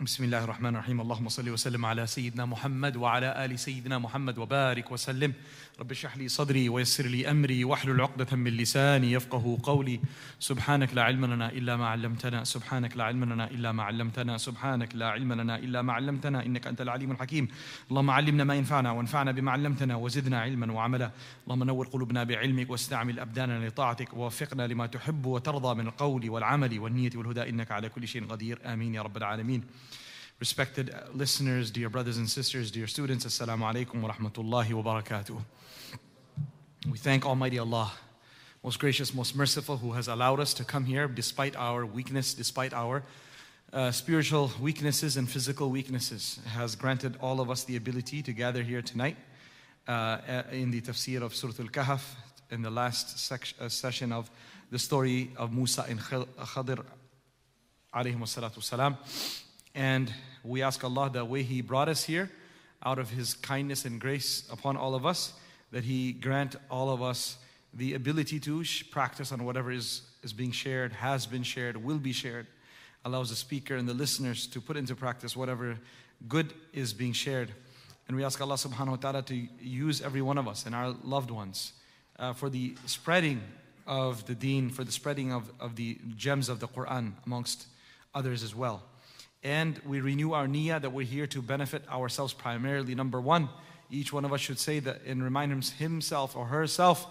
بسم الله الرحمن الرحيم اللهم صل وسلم على سيدنا محمد وعلى ال سيدنا محمد وبارك وسلم رب اشرح لي صدري ويسر لي امري واحلل عقدة من لساني يفقه قولي سبحانك لا علم لنا الا ما علمتنا سبحانك لا علم لنا الا ما علمتنا سبحانك لا علم لنا الا ما علمتنا انك انت العليم الحكيم اللهم علمنا ما ينفعنا وانفعنا بما علمتنا وزدنا علما وعملا اللهم نور قلوبنا بعلمك واستعمل ابداننا لطاعتك ووفقنا لما تحب وترضى من القول والعمل والنية والهدى انك على كل شيء قدير امين يا رب العالمين Respected listeners, dear brothers and sisters, dear students, Assalamu alaikum wa rahmatullahi wa barakatuh. We thank Almighty Allah, most gracious, most merciful, who has allowed us to come here despite our weakness, despite our uh, spiritual weaknesses and physical weaknesses, has granted all of us the ability to gather here tonight uh, in the tafsir of Surah Al Kahf, in the last uh, session of the story of Musa and alayhi salatu salam. And we ask Allah the way He brought us here, out of His kindness and grace upon all of us, that He grant all of us the ability to practice on whatever is, is being shared, has been shared, will be shared. Allows the speaker and the listeners to put into practice whatever good is being shared. And we ask Allah subhanahu wa ta'ala to use every one of us and our loved ones uh, for the spreading of the deen, for the spreading of, of the gems of the Quran amongst others as well. And we renew our niyyah that we're here to benefit ourselves primarily. Number one, each one of us should say that and remind himself or herself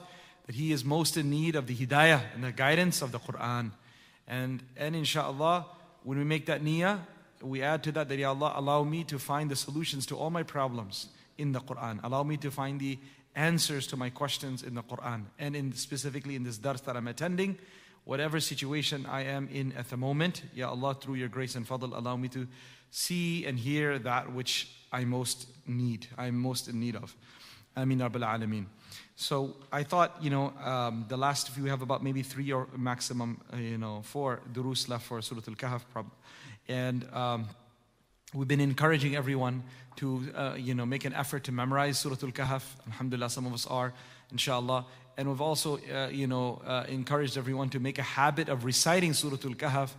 that he is most in need of the hidayah and the guidance of the Quran. And, and inshallah, when we make that niyyah, we add to that that, Ya Allah, allow me to find the solutions to all my problems in the Quran. Allow me to find the answers to my questions in the Quran. And in specifically in this dars that I'm attending, whatever situation I am in at the moment, Ya Allah, through your grace and fadl, allow me to see and hear that which I most need, I'm most in need of. Ameen Rabbil Alameen. So I thought, you know, um, the last few, we have about maybe three or maximum, uh, you know, four durus left for Surah Al-Kahf. And um, we've been encouraging everyone to, uh, you know, make an effort to memorize Surah Al-Kahf. Alhamdulillah, some of us are, inshallah. And we've also, uh, you know, uh, encouraged everyone to make a habit of reciting Surah Al-Kahf.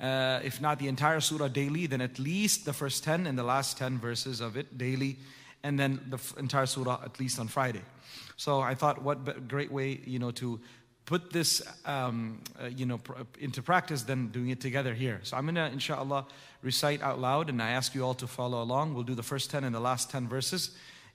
Uh, if not the entire surah daily, then at least the first 10 and the last 10 verses of it daily, and then the f- entire surah at least on Friday. So I thought, what be- great way, you know, to put this, um, uh, you know, pr- into practice than doing it together here. So I'm gonna, inshallah, recite out loud, and I ask you all to follow along. We'll do the first 10 and the last 10 verses.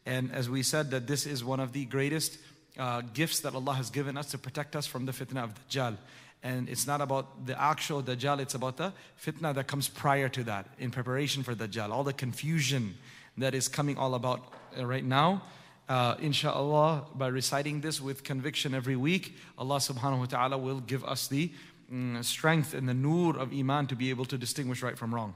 And as we said, that this is one of the greatest uh, gifts that Allah has given us to protect us from the fitna of Dajjal. And it's not about the actual Dajjal, it's about the fitna that comes prior to that, in preparation for Dajjal. All the confusion that is coming all about uh, right now. Uh, inshallah, by reciting this with conviction every week, Allah subhanahu wa ta'ala will give us the mm, strength and the nur of Iman to be able to distinguish right from wrong.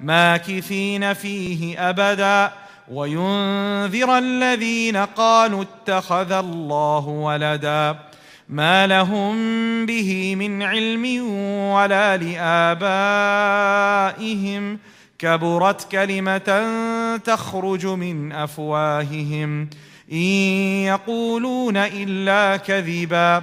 ماكثين فيه أبدا وينذر الذين قالوا اتخذ الله ولدا ما لهم به من علم ولا لآبائهم كبرت كلمة تخرج من أفواههم إن يقولون إلا كذبا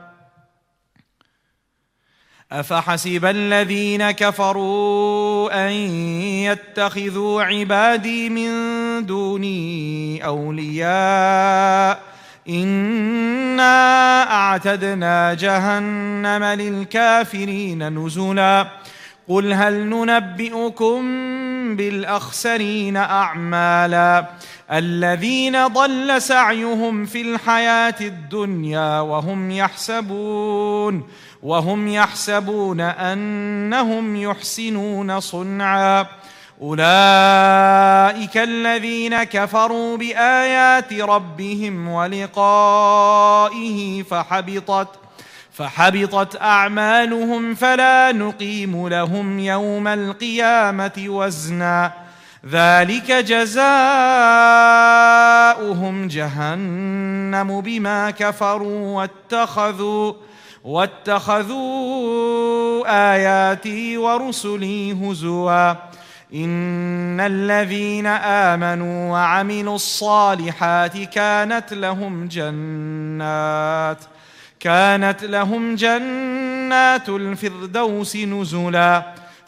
أفحسب الذين كفروا أن يتخذوا عبادي من دوني أولياء إنا أعتدنا جهنم للكافرين نزلاً قل هل ننبئكم بالأخسرين أعمالا الذين ضل سعيهم في الحياة الدنيا وهم يحسبون وهم يحسبون أنهم يحسنون صنعا. أولئك الذين كفروا بآيات ربهم ولقائه فحبطت فحبطت أعمالهم فلا نقيم لهم يوم القيامة وزنا. ذلك جزاؤهم جهنم بما كفروا واتخذوا واتخذوا آياتي ورسلي هزوا. إن الذين آمنوا وعملوا الصالحات كانت لهم جنات كانت لهم جنات الفردوس نزلا.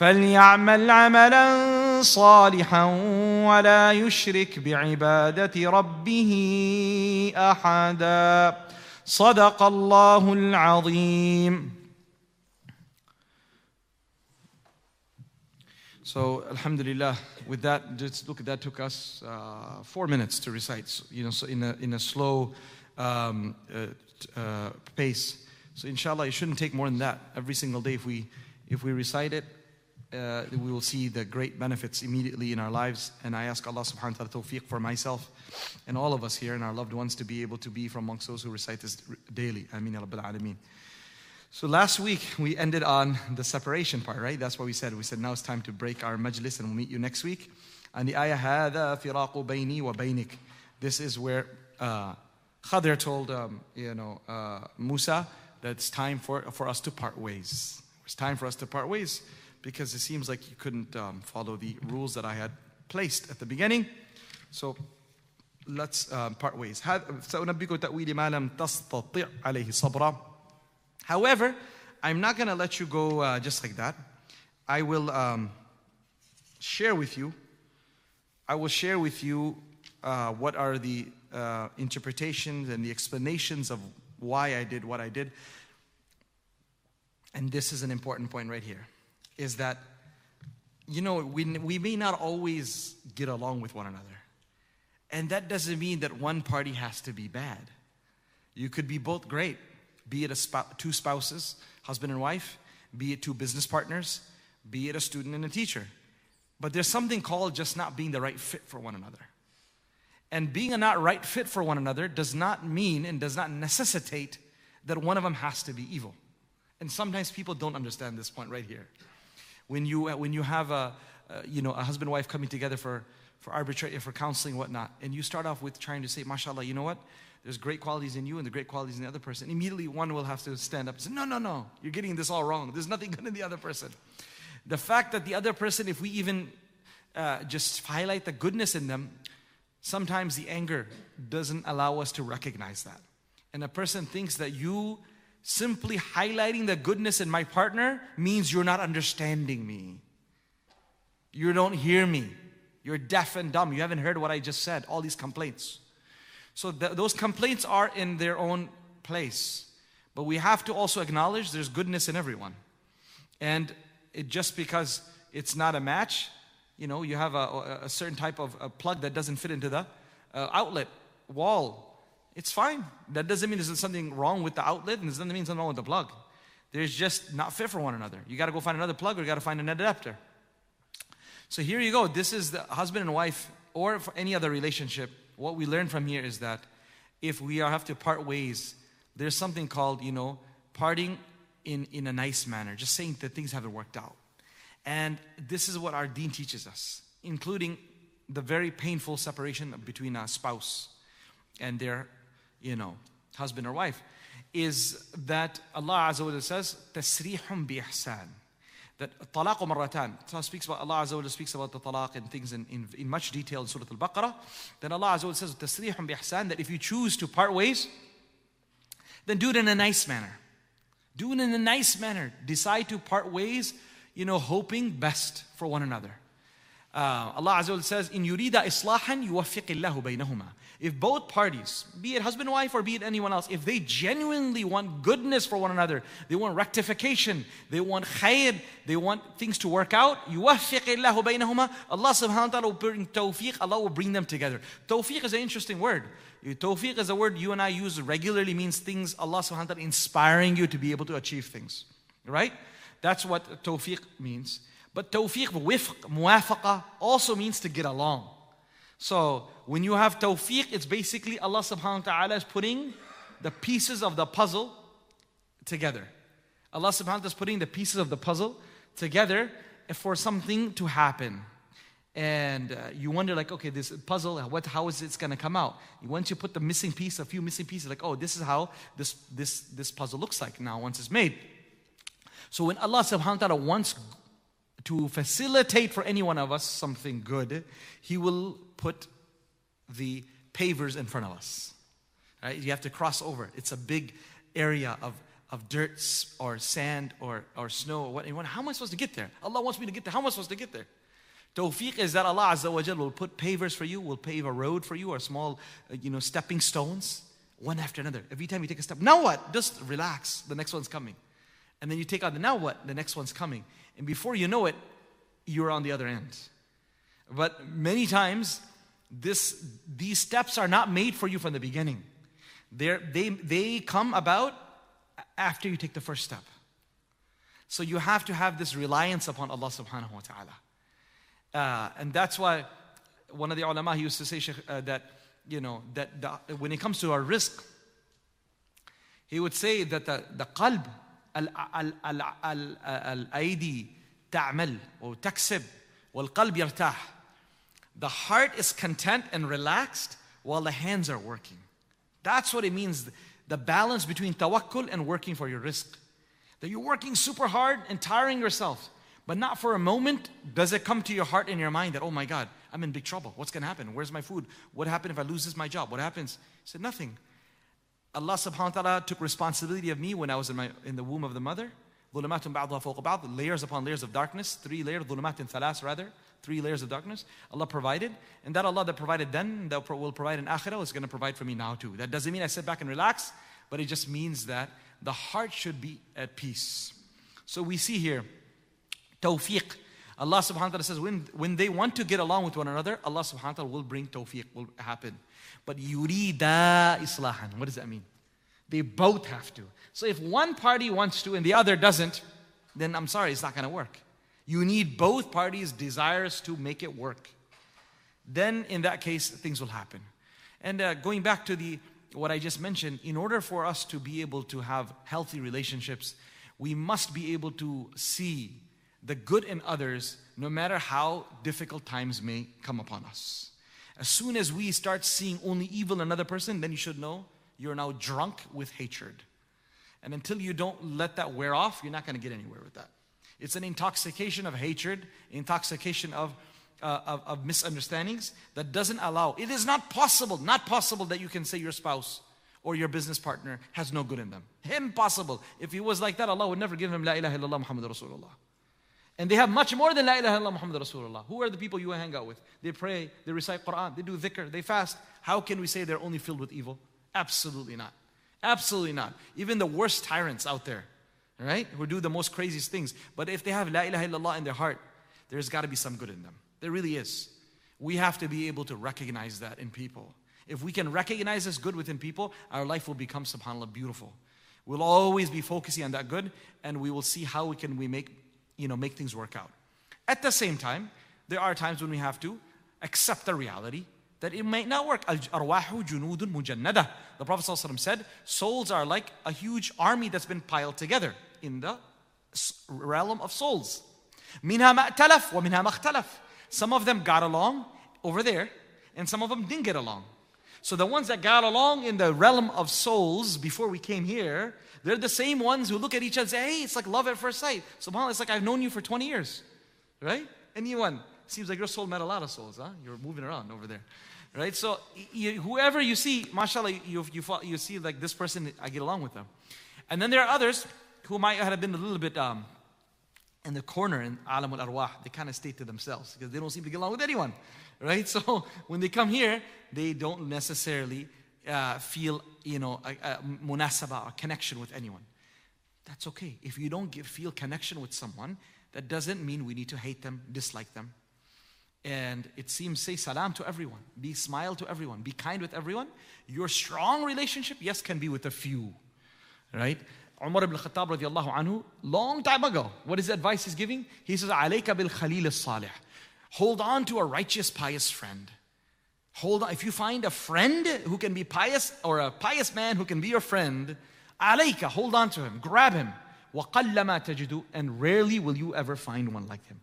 فليعمل عملا صالحا ولا يشرك بعباده ربه احدا صدق الله العظيم So, Alhamdulillah, with that, just look, that took us uh, four minutes to recite, so, you know, so in a, in a slow um, uh, uh, pace. So, inshallah, it shouldn't take more than that every single day if we, if we recite it uh, we will see the great benefits immediately in our lives. And I ask Allah subhanahu wa ta'ala tawfiq for myself and all of us here and our loved ones to be able to be from amongst those who recite this daily. Ameen ya Alameen. So last week we ended on the separation part, right? That's what we said. We said now it's time to break our majlis and we'll meet you next week. And the ayah, هَذَا فِرَاقُ بَيْنِي وَبَيْنِكَ This is where uh, Khadir told um, you know, uh, Musa that it's time for, for us to part ways. It's time for us to part ways because it seems like you couldn't um, follow the rules that I had placed at the beginning. So let's um, part ways. However, I'm not going to let you go uh, just like that. I will um, share with you. I will share with you uh, what are the uh, interpretations and the explanations of why I did what I did. And this is an important point right here is that, you know, we, we may not always get along with one another. And that doesn't mean that one party has to be bad. You could be both great, be it a two spouses, husband and wife, be it two business partners, be it a student and a teacher. But there's something called just not being the right fit for one another. And being a not right fit for one another does not mean and does not necessitate that one of them has to be evil. And sometimes people don't understand this point right here when you, uh, when you have a, uh, you know, a husband and wife coming together for, for arbitrary, for counseling, whatnot, and you start off with trying to say, mashallah, you know what? There's great qualities in you and the great qualities in the other person. Immediately, one will have to stand up and say, no, no, no, you're getting this all wrong. There's nothing good in the other person. The fact that the other person, if we even uh, just highlight the goodness in them, sometimes the anger doesn't allow us to recognize that. And a person thinks that you simply highlighting the goodness in my partner means you're not understanding me. You don't hear me. You're deaf and dumb. You haven't heard what I just said. All these complaints. So th- those complaints are in their own place. But we have to also acknowledge there's goodness in everyone. And it just because it's not a match, you know, you have a, a certain type of plug that doesn't fit into the uh, outlet wall. It's fine. That doesn't mean there's something wrong with the outlet, and it doesn't mean something wrong with the plug. There's just not fit for one another. You got to go find another plug, or you got to find an adapter. So here you go. This is the husband and wife, or for any other relationship. What we learn from here is that if we have to part ways, there's something called, you know, parting in, in a nice manner, just saying that things haven't worked out. And this is what our deen teaches us, including the very painful separation between a spouse and their, you know, husband or wife, is that Allah Azza wa Jalla says, tasrihum bi ihsan. That talaq marratan. Allah speaks about Allah Azza wa Jalla speaks about the talaq and things in, in, in much detail in Surah Al-Baqarah. Then Allah Azza wa Jalla says, tasrihum bi ihsan, that if you choose to part ways, then do it in a nice manner. Do it in a nice manner. Decide to part ways, you know, hoping best for one another. Uh, Allah Azza wa says, "In yurida islahan yuwaffiqillahu baynahuma." If both parties, be it husband and wife or be it anyone else, if they genuinely want goodness for one another, they want rectification, they want khair, they want things to work out, yuwaffiqillahu baynahuma. Allah Subhanahu wa Taala will bring tawfiq. Allah will bring them together. Tawfiq is an interesting word. Tawfiq is a word you and I use regularly. Means things Allah Subhanahu wa Taala inspiring you to be able to achieve things. Right? That's what tawfiq means. But tawfiq, wifq, muwafaqa also means to get along. So when you have tawfiq, it's basically Allah subhanahu wa ta'ala is putting the pieces of the puzzle together. Allah subhanahu wa ta'ala is putting the pieces of the puzzle together for something to happen. And uh, you wonder, like, okay, this puzzle, what, how is it going to come out? Once you put the missing piece, a few missing pieces, like, oh, this is how this, this, this puzzle looks like now once it's made. So when Allah subhanahu wa ta'ala wants to facilitate for any one of us something good, He will put the pavers in front of us. Right? You have to cross over. It's a big area of, of dirt or sand or, or snow or what. How am I supposed to get there? Allah wants me to get there. How am I supposed to get there? Tawfiq is that Allah Azza wa will put pavers for you, will pave a road for you or small, uh, you know, stepping stones, one after another. Every time you take a step, now what? Just relax. The next one's coming. And then you take out the now what? The next one's coming. And before you know it, you're on the other end. But many times, this, these steps are not made for you from the beginning. They're, they, they come about after you take the first step. So you have to have this reliance upon Allah subhanahu wa ta'ala. Uh, and that's why one of the ulama he used to say uh, that, you know, that the, when it comes to our rizq, he would say that the, the qalb الايدي تعمل وتكسب والقلب يرتاح the heart is content and relaxed while the hands are working that's what it means the balance between tawakkul and working for your rizq that you're working super hard and tiring yourself but not for a moment does it come to your heart and your mind that, oh my God, I'm in big trouble. What's going to happen? Where's my food? What happened if I lose this my job? What happens? He said, nothing. Allah subhanahu wa ta'ala took responsibility of me when I was in, my, in the womb of the mother. Layers upon layers of darkness, three layers, ظلمات thalas rather, three layers of darkness. Allah provided, and that Allah that provided then, that will provide in akhirah, is going to provide for me now too. That doesn't mean I sit back and relax, but it just means that the heart should be at peace. So we see here, tawfiq. Allah subhanahu wa ta'ala says, when, when they want to get along with one another, Allah subhanahu wa ta'ala will bring tawfiq, will happen. But yurida islahan. What does that mean? They both have to. So if one party wants to and the other doesn't, then I'm sorry, it's not going to work. You need both parties' desires to make it work. Then, in that case, things will happen. And uh, going back to the what I just mentioned, in order for us to be able to have healthy relationships, we must be able to see the good in others, no matter how difficult times may come upon us. As soon as we start seeing only evil in another person, then you should know you're now drunk with hatred. And until you don't let that wear off, you're not going to get anywhere with that. It's an intoxication of hatred, intoxication of, uh, of, of, misunderstandings that doesn't allow. It is not possible, not possible that you can say your spouse or your business partner has no good in them. Impossible. If he was like that, Allah would never give him La ilaha illallah Muhammad Rasulullah. And they have much more than La ilaha illallah Muhammad Rasulullah. Who are the people you hang out with? They pray, they recite Quran, they do dhikr, they fast. How can we say they're only filled with evil? Absolutely not. Absolutely not. Even the worst tyrants out there, right? Who do the most craziest things. But if they have La ilaha illallah in their heart, there's got to be some good in them. There really is. We have to be able to recognize that in people. If we can recognize this good within people, our life will become, subhanAllah, beautiful. We'll always be focusing on that good, and we will see how we can we make, you know, make things work out. At the same time, there are times when we have to accept the reality that it might not work. The Prophet ﷺ said, souls are like a huge army that's been piled together in the realm of souls. Some of them got along over there, and some of them didn't get along. So the ones that got along in the realm of souls before we came here, they're the same ones who look at each other and say, hey, it's like love at first sight. SubhanAllah, it's like I've known you for 20 years. Right? Anyone? Seems like your soul met a lot of souls, huh? You're moving around over there. Right? So you, whoever you see, mashallah, you, you, you see like this person, I get along with them. And then there are others who might have been a little bit um, in the corner in Alam al Arwah. They kind of stay to themselves because they don't seem to get along with anyone right? So when they come here, they don't necessarily uh, feel, you know, a, a munasaba, a connection with anyone. That's okay. If you don't give, feel connection with someone, that doesn't mean we need to hate them, dislike them. And it seems, say salam to everyone, be smile to everyone, be kind with everyone. Your strong relationship, yes, can be with a few, right? Umar ibn Khattab radiallahu anhu, long time ago, what is the advice he's giving? He says, alayka bil khalil salih Hold on to a righteous, pious friend Hold on. If you find a friend who can be pious or a pious man who can be your friend, alayka, hold on to him, grab him. وَقَلَّمَا تَجِدُ And rarely will you ever find one like him.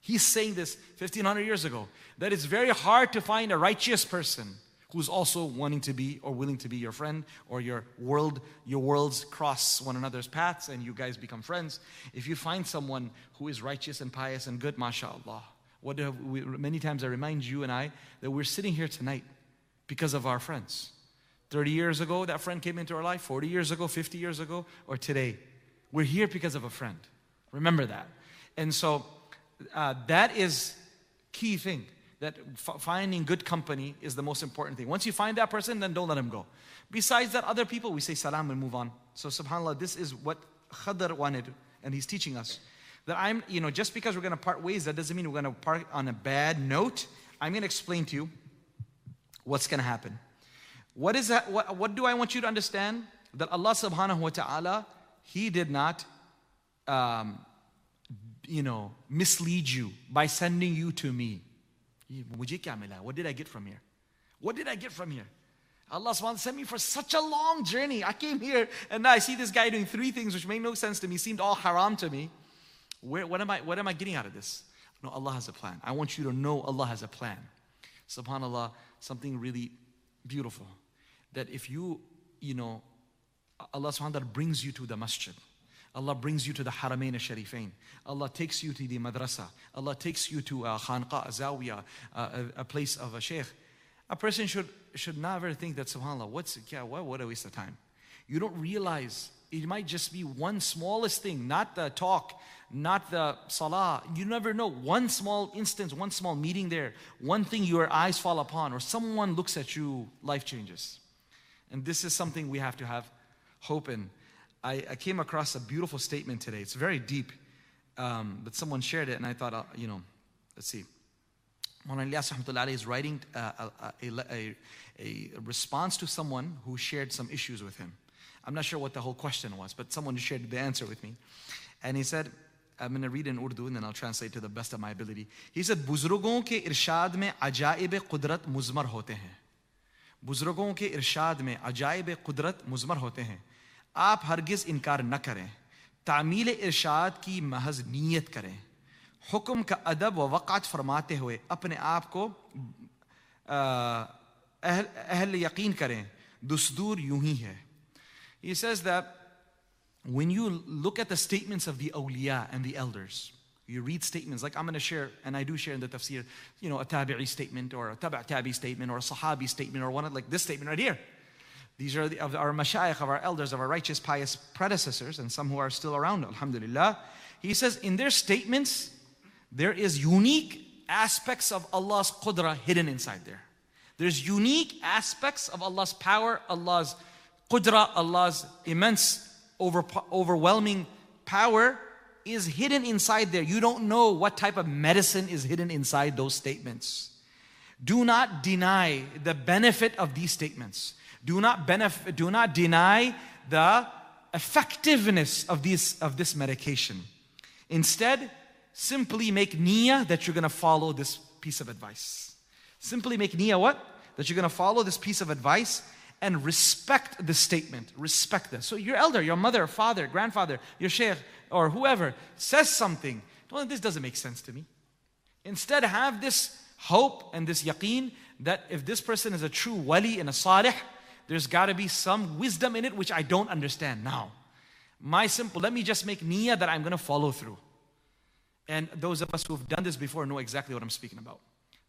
He's saying this 1500 years ago that it's very hard to find a righteous person who's also wanting to be or willing to be your friend or your world your worlds cross one another's paths and you guys become friends if you find someone who is righteous and pious and good mashallah what we, many times I remind you and I that we're sitting here tonight because of our friends. 30 years ago, that friend came into our life, 40 years ago, 50 years ago, or today. We're here because of a friend. Remember that. And so uh, that is key thing that f- finding good company is the most important thing. Once you find that person, then don't let him go. Besides that, other people, we say salam and move on. So subhanAllah, this is what Khadr wanted, and he's teaching us that I'm, you know, just because we're going to part ways, that doesn't mean we're going to part on a bad note. I'm going to explain to you what's going to happen. What is that? What, what do I want you to understand? That Allah subhanahu wa ta'ala, He did not, um, you know, mislead you by sending you to me. What did I get from here? What did I get from here? Allah subhanahu wa ta'ala sent me for such a long journey. I came here and now I see this guy doing three things which made no sense to me, seemed all haram to me. Where, what, am I, what am I getting out of this? No, Allah has a plan. I want you to know Allah has a plan. SubhanAllah, something really beautiful. That if you, you know, Allah subhanahu wa ta'ala brings you to the masjid. Allah brings you to the Haramain al-Sharifain. Allah takes you to the madrasa. Allah takes you to a khanqa, a zawiya, a, a, place of a sheikh. A person should, should never think that, subhanAllah, what's, yeah, what, what a waste of time. You don't realize it might just be one smallest thing, not the talk, not the salah. You never know. One small instance, one small meeting there, one thing your eyes fall upon, or someone looks at you, life changes. And this is something we have to have hope in. I, I came across a beautiful statement today. It's very deep, um, but someone shared it, and I thought, uh, you know, let's see. Mawlana Ilyas is writing uh, a, a, a, a response to someone who shared some issues with him. I'm not sure what the whole question was, but someone shared the answer with me. And he said, I'm going to read in Urdu and then I'll translate to the best of my ability. He said, بزرگوں کے ارشاد میں عجائب قدرت مزمر ہوتے ہیں بزرگوں کے ارشاد میں عجائب قدرت مزمر ہوتے ہیں آپ ہرگز انکار نہ کریں تعمیل ارشاد کی محض نیت کریں حکم کا ادب و وقعت فرماتے ہوئے اپنے آپ کو اہل, اہل یقین کریں دستور یوں ہی ہے he says that when you look at the statements of the awliya and the elders, you read statements like I'm going to share, and I do share in the tafsir, you know, a tabi'i statement or a taba' tabi statement or a sahabi statement or one like this statement right here. These are the, of our mashayikh, of our elders, of our righteous, pious predecessors, and some who are still around, alhamdulillah. He says, in their statements, there is unique aspects of Allah's qudra hidden inside there. There's unique aspects of Allah's power, Allah's Qudra, Allah's immense, over, overwhelming power is hidden inside there. You don't know what type of medicine is hidden inside those statements. Do not deny the benefit of these statements. Do not, benef- do not deny the effectiveness of, these, of this medication. Instead, simply make niyyah that you're going to follow this piece of advice. Simply make niyyah what? That you're going to follow this piece of advice and respect the statement. Respect this. So your elder, your mother, father, grandfather, your sheikh, or whoever says something, well, this doesn't make sense to me. Instead, have this hope and this yaqeen that if this person is a true wali and a salih, there's got to be some wisdom in it which I don't understand now. My simple, let me just make niyyah that I'm going to follow through. And those of us who have done this before know exactly what I'm speaking about.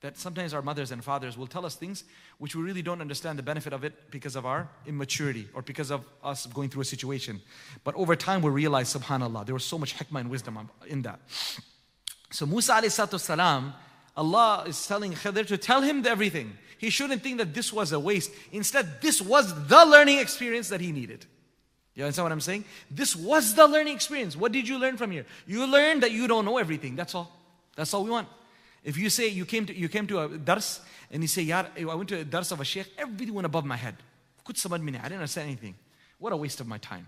That sometimes our mothers and fathers will tell us things which we really don't understand the benefit of it because of our immaturity or because of us going through a situation. But over time we realize, subhanAllah, there was so much hikmah and wisdom in that. So Musa alayhi salam, Allah is telling Khidr to tell him everything. He shouldn't think that this was a waste. Instead, this was the learning experience that he needed. You understand what I'm saying? This was the learning experience. What did you learn from here? You learned that you don't know everything. That's all. That's all we want. If you say you came to you came to a dars and you say, Yar, I went to a dars of a sheikh, everything went above my head. I didn't understand anything. What a waste of my time.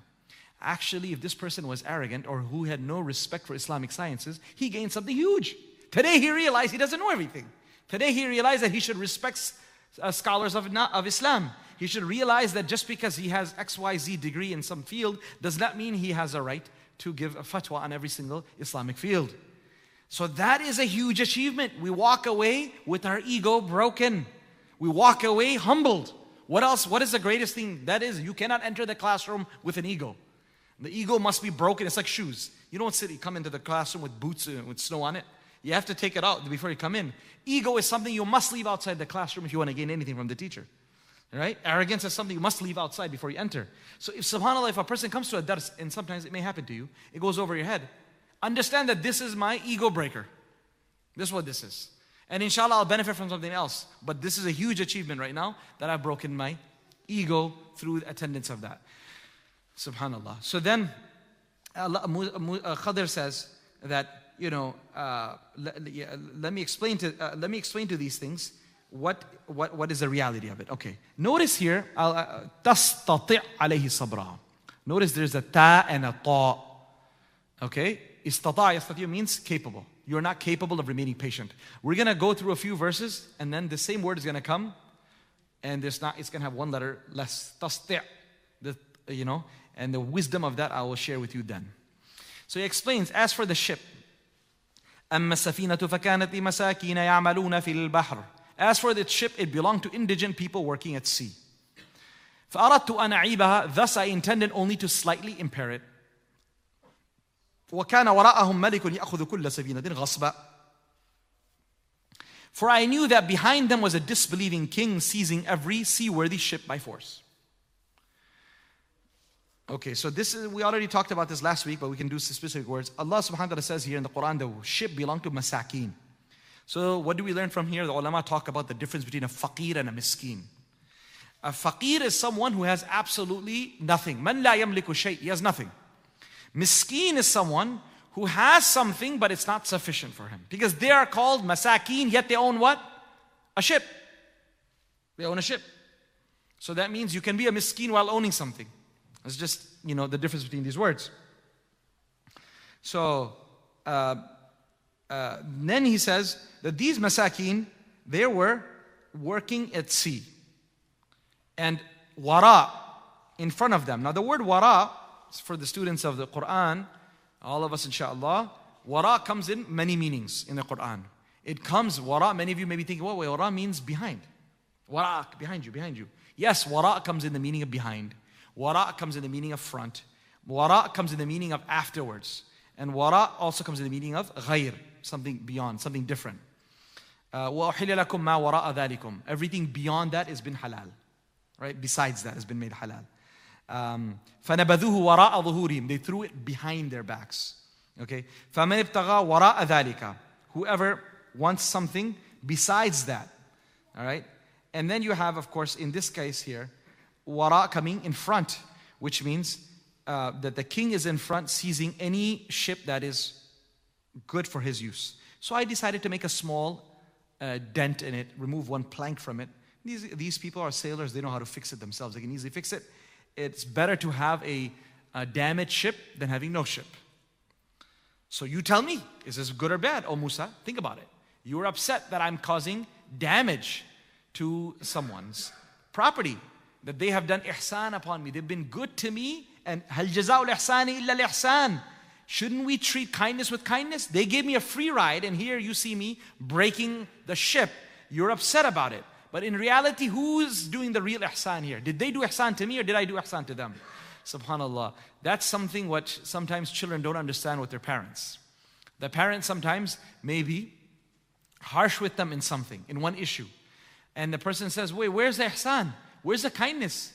Actually, if this person was arrogant or who had no respect for Islamic sciences, he gained something huge. Today he realized he doesn't know everything. Today he realized that he should respect uh, scholars of, of Islam. He should realize that just because he has XYZ degree in some field does not mean he has a right to give a fatwa on every single Islamic field. So that is a huge achievement. We walk away with our ego broken. We walk away humbled. What else? What is the greatest thing? That is, you cannot enter the classroom with an ego. The ego must be broken. It's like shoes. You don't sit, you come into the classroom with boots and with snow on it. You have to take it out before you come in. Ego is something you must leave outside the classroom if you want to gain anything from the teacher. Right? Arrogance is something you must leave outside before you enter. So if subhanAllah, if a person comes to a dars, and sometimes it may happen to you, it goes over your head Understand that this is my ego breaker. This is what this is. And inshallah, I'll benefit from something else. But this is a huge achievement right now that I've broken my ego through attendance of that. Subhanallah. So then, Allah, uh, Khadir says that you know, uh, let, let, me explain to uh, let me explain to these things what what what is the reality of it. Okay, notice here, تستطيع عليه صبرا. Notice there's a ta and a ta. Okay, استطاع يستطيع means capable. You're not capable of remaining patient. We're gonna go through a few verses, and then the same word is gonna come, and there's not. It's gonna have one letter less. تستطيع. The you know, and the wisdom of that I will share with you then. So he explains, as for the ship, أما السفينة فكانت لمساكين يعملون في البحر As for the ship, it belonged to indigent people working at sea. فأردت أن أعيبها Thus I intended only to slightly impair it. وكان وراءهم ملك يأخذ كل سفينة غصبا For I knew that behind them was a disbelieving king seizing every seaworthy ship by force. Okay, so this is, we already talked about this last week, but we can do specific words. Allah subhanahu wa ta'ala says here in the Quran, the ship belonged to masakin. So what do we learn from here? The ulama talk about the difference between a faqir and a miskin. A faqir is someone who has absolutely nothing. Man la yamliku shay. He has nothing. Miskin is someone who has something, but it's not sufficient for him. Because they are called masakin, yet they own what? A ship. They own a ship. So that means you can be a miskin while owning something. It's just, you know, the difference between these words. So, uh, uh, then he says that these masakin, they were working at sea. And wara in front of them. Now, the word wara for the students of the Quran, all of us, inshallah. Wara comes in many meanings in the Quran. It comes, wara, many of you may be thinking, well, wara means behind. Wara, behind you, behind you. Yes, wara comes in the meaning of behind. Wara comes in the meaning of front. Wara comes in the meaning of afterwards. And wara also comes in the meaning of ghayr, something beyond, something different. Uh. Everything beyond that has been halal. Right? Besides that has been made halal. Um, They threw it behind their backs. Okay? Whoever wants something besides that. All right? And then you have, of course, in this case here, wara coming in front, which means uh, that the king is in front seizing any ship that is good for his use. So I decided to make a small uh, dent in it, remove one plank from it. These, these people are sailors, they know how to fix it themselves, they can easily fix it. It's better to have a, a damaged ship than having no ship. So you tell me, is this good or bad? Oh, Musa, think about it. You are upset that I'm causing damage to someone's property, that they have done ihsan upon me. They've been good to me. And hal jaza'ul ihsani illa ihsan. Shouldn't we treat kindness with kindness? They gave me a free ride, and here you see me breaking the ship. You're upset about it. But in reality, who's doing the real ihsan here? Did they do ihsan to me or did I do ihsan to them? Subhanallah. That's something what sometimes children don't understand with their parents. The parents sometimes may be harsh with them in something, in one issue. And the person says, Wait, where's the ihsan? Where's the kindness?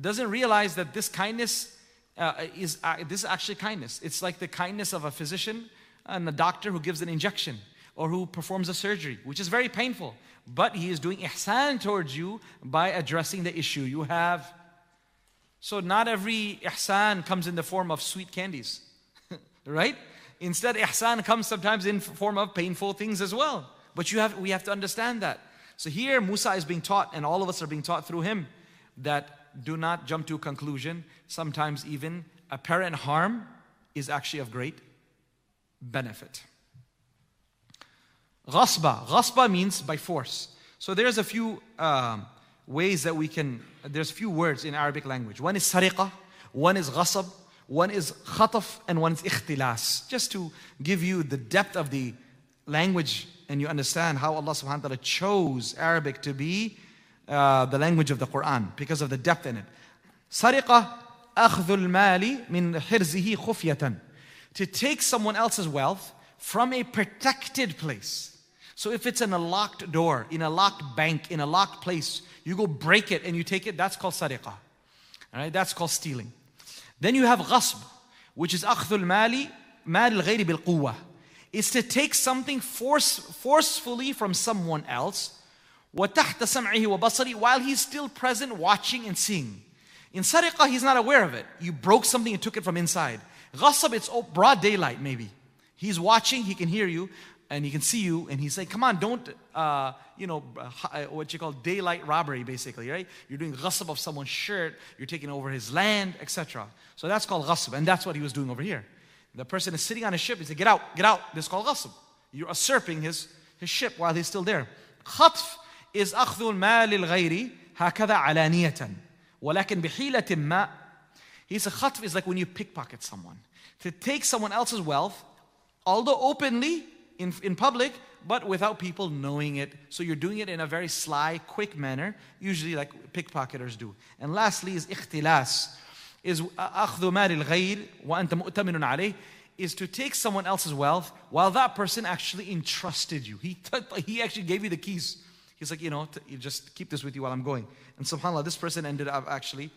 Doesn't realize that this kindness uh, is uh, this is actually kindness. It's like the kindness of a physician and a doctor who gives an injection or who performs a surgery, which is very painful. But he is doing ihsan towards you by addressing the issue you have. So not every ihsan comes in the form of sweet candies, right? Instead, ihsan comes sometimes in form of painful things as well. But you have, we have to understand that. So here Musa is being taught, and all of us are being taught through him, that do not jump to a conclusion. Sometimes even apparent harm is actually of great benefit. Ghasba. Ghasba means by force. So there's a few um, ways that we can, there's a few words in Arabic language. One is sariqa, one is ghasab, one is khataf, and one is ikhtilas. Just to give you the depth of the language and you understand how Allah subhanahu wa ta'ala chose Arabic to be uh, the language of the Quran because of the depth in it. Sariqa akhdhul mali min hirzihi khufyatan. To take someone else's wealth from a protected place. So if it's in a locked door, in a locked bank, in a locked place, you go break it and you take it, that's called sariqa. All right, that's called stealing. Then you have ghasb, which is akhdhul mali mal al-ghayri bil quwwah is to take something force, forcefully from someone else وَتَحْتَ سَمْعِهِ وَبَصَرِهِ while he's still present watching and seeing. In sariqah, he's not aware of it. You broke something and took it from inside. Ghasab, it's broad daylight maybe. He's watching, he can hear you, and he can see you, and he's saying, come on, don't, uh, you know, uh, what you call daylight robbery, basically, right? You're doing ghasab of someone's shirt, you're taking over his land, etc. So that's called ghasab, and that's what he was doing over here. The person is sitting on a ship. He said, Get out, get out. This is called ghasb. You're usurping his, his ship while he's still there. خطف is أخذ المال الغير هكذا علانية ولكن بحيلة ما He said, khatf is like when you pickpocket someone. To take someone else's wealth, although openly in, in public, but without people knowing it. So you're doing it in a very sly, quick manner, usually like pickpocketers do. And lastly is ikhtilas, is أخذ مال الغير وأنت مؤتمن عليه is to take someone else's wealth while that person actually entrusted you. He, he actually gave you the keys. He's like, you know, you just keep this with you while I'm going. And subhanAllah, this person ended up actually,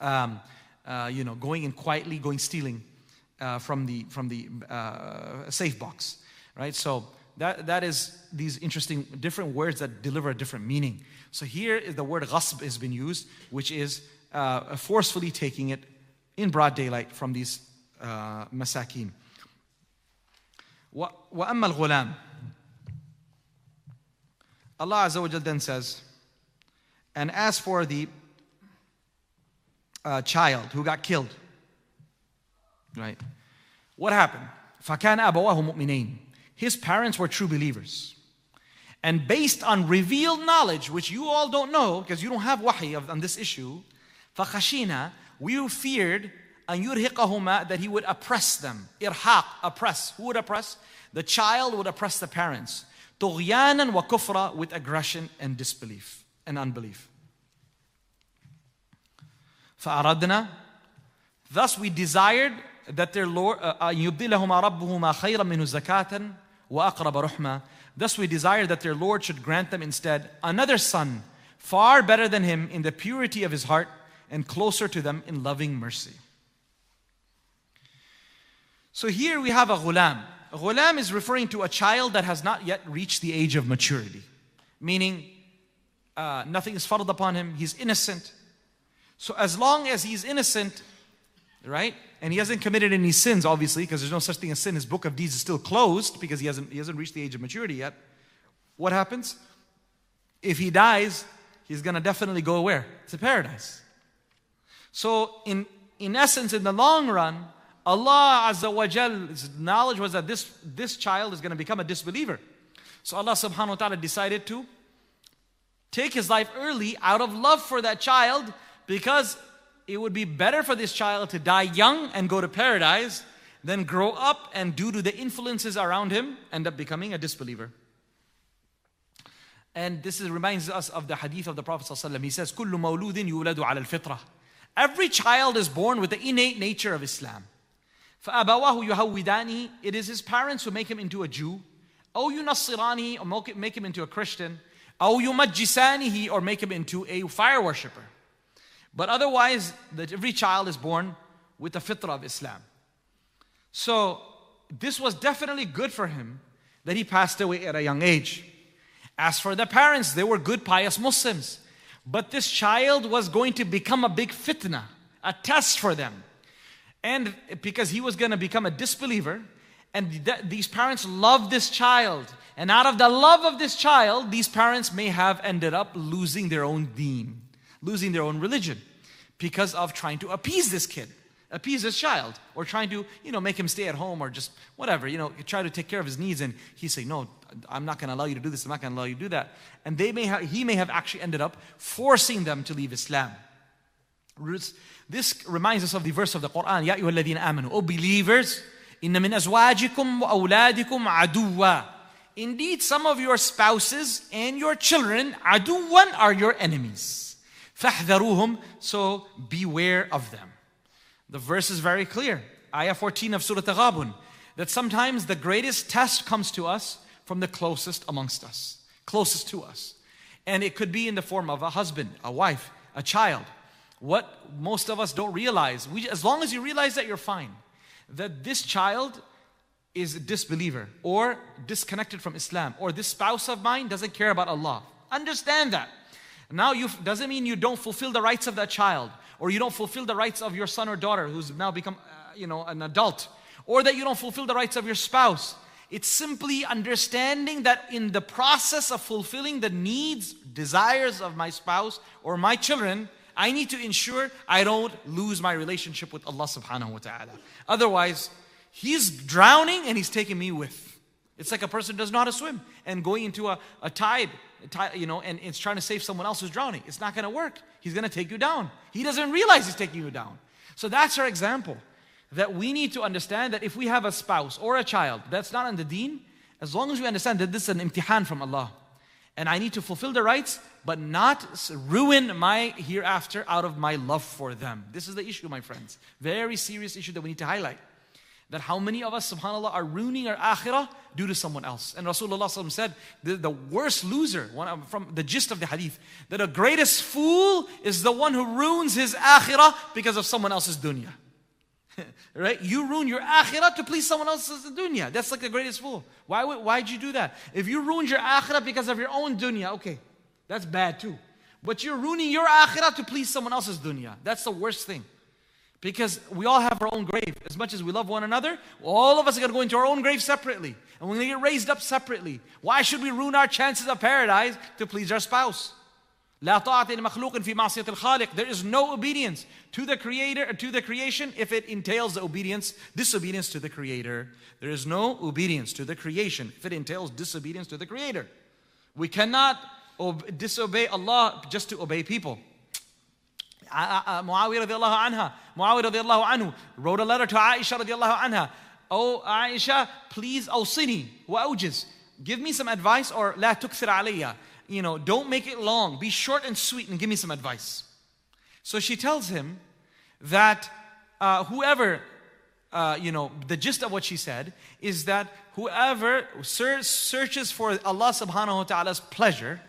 um, uh, you know, going in quietly, going stealing uh, from the, from the uh, safe box, right? So that, that is these interesting different words that deliver a different meaning. So here the word ghasb has been used, which is uh, forcefully taking it in broad daylight from these uh, masakin. وأما الغلام Allah Azza wa then says, and as for the uh, child who got killed, right? What happened? فَكَانَ أَبَوَاهُ مُؤْمِنَيْنِ His parents were true believers. And based on revealed knowledge, which you all don't know, because you don't have wahi of, on this issue, فَخَشِينَا We feared أن يرهقهما that he would oppress them. Irhaq, oppress. Who would oppress? The child would oppress the parents. طغيانا وكفرا with aggression and disbelief and unbelief. فأردنا Thus we desired that their Lord أن يبدلهما ربهما خيرا منه زكاة وأقرب رحمة Thus we desired that their Lord should grant them instead another son far better than him in the purity of his heart and closer to them in loving mercy. So here we have a ghulam. A ghulam is referring to a child that has not yet reached the age of maturity, meaning uh, nothing is followed upon him, he's innocent, So as long as he's innocent, right? and he hasn't committed any sins, obviously, because there's no such thing as sin. His book of deeds is still closed because he hasn't, he hasn't reached the age of maturity yet. What happens? If he dies, he's going to definitely go where? To paradise. So, in, in essence, in the long run, Allah Azza wa Jal's knowledge was that this, this child is going to become a disbeliever. So Allah subhanahu wa ta'ala decided to take his life early out of love for that child because it would be better for this child to die young and go to paradise than grow up and due to the influences around him end up becoming a disbeliever. And this is, reminds us of the hadith of the Prophet ﷺ. He says, كُلُّ مَوْلُودٍ يُولَدُ عَلَى الْفِطْرَةِ Every child is born with the innate nature of Islam. فَأَبَوَاهُ يُهَوِّدَانِهِ It is his parents who make him into a Jew. أو ينصرانه or make him into a Christian. أو يمجسانه or make him into a fire worshipper. But otherwise, that every child is born with the fitrah of Islam. So this was definitely good for him that he passed away at a young age. As for the parents, they were good, pious Muslims. But this child was going to become a big fitna, a test for them. And because he was going to become a disbeliever, and th- these parents loved this child. And out of the love of this child, these parents may have ended up losing their own deen, losing their own religion because of trying to appease this kid appease his child or trying to you know make him stay at home or just whatever you know try to take care of his needs and he say no i'm not going to allow you to do this. I'm not going to allow you to do that. And they may have he may have actually ended up forcing them to leave islam. This reminds us of the verse of the quran ya amanu o believers inna min azwajikum wa awladikum aduwa. Indeed some of your spouses and your children aduwan are your enemies فاحذروهم so beware of them the verse is very clear. Ayah 14 of Surah Taghabun. That sometimes the greatest test comes to us from the closest amongst us, closest to us. And it could be in the form of a husband, a wife, a child. What most of us don't realize, we, as long as you realize that you're fine, that this child is a disbeliever or disconnected from Islam, or this spouse of mine doesn't care about Allah. Understand that. Now, you doesn't mean you don't fulfill the rights of that child or you don't fulfill the rights of your son or daughter who's now become, uh, you know, an adult, or that you don't fulfill the rights of your spouse. It's simply understanding that in the process of fulfilling the needs, desires of my spouse or my children, I need to ensure I don't lose my relationship with Allah subhanahu wa ta'ala. Otherwise, He's drowning and He's taking me with. It's like a person does not know how to swim and going into a, a tide you know, and it's trying to save someone else who's drowning. It's not going to work. He's going to take you down. He doesn't realize he's taking you down. So that's our example. That we need to understand that if we have a spouse or a child that's not in the deen, as long as we understand that this is an imtihan from Allah, and I need to fulfill the rights, but not ruin my hereafter out of my love for them. This is the issue, my friends. Very serious issue that we need to highlight that how many of us, subhanAllah, are ruining our akhirah due to someone else. And Rasulullah said, the, the worst loser, one, from the gist of the hadith, that the greatest fool is the one who ruins his akhirah because of someone else's dunya. right? You ruin your akhirah to please someone else's dunya. That's like the greatest fool. Why would, why'd you do that? If you ruined your akhirah because of your own dunya, okay, that's bad too. But you're ruining your akhirah to please someone else's dunya. That's the worst thing. Because we all have our own grave. As much as we love one another, all of us are going to go into our own grave separately. And we're going to get raised up separately. Why should we ruin our chances of paradise to please our spouse? There is no obedience to the creator or to the creation if it entails the obedience, disobedience to the creator. There is no obedience to the creation if it entails disobedience to the creator. We cannot ob- disobey Allah just to obey people. Muawiyah radiallahu anha, Muawiyah radiallahu anhu wrote a letter to Aisha radiallahu anha. Oh Aisha, please awsini wa awjiz. Give me some advice or la tukthir alayya. You know, don't make it long. Be short and sweet and give me some advice. So she tells him that uh, whoever, uh, you know, the gist of what she said is that whoever searches for Allah subhanahu wa ta'ala's pleasure,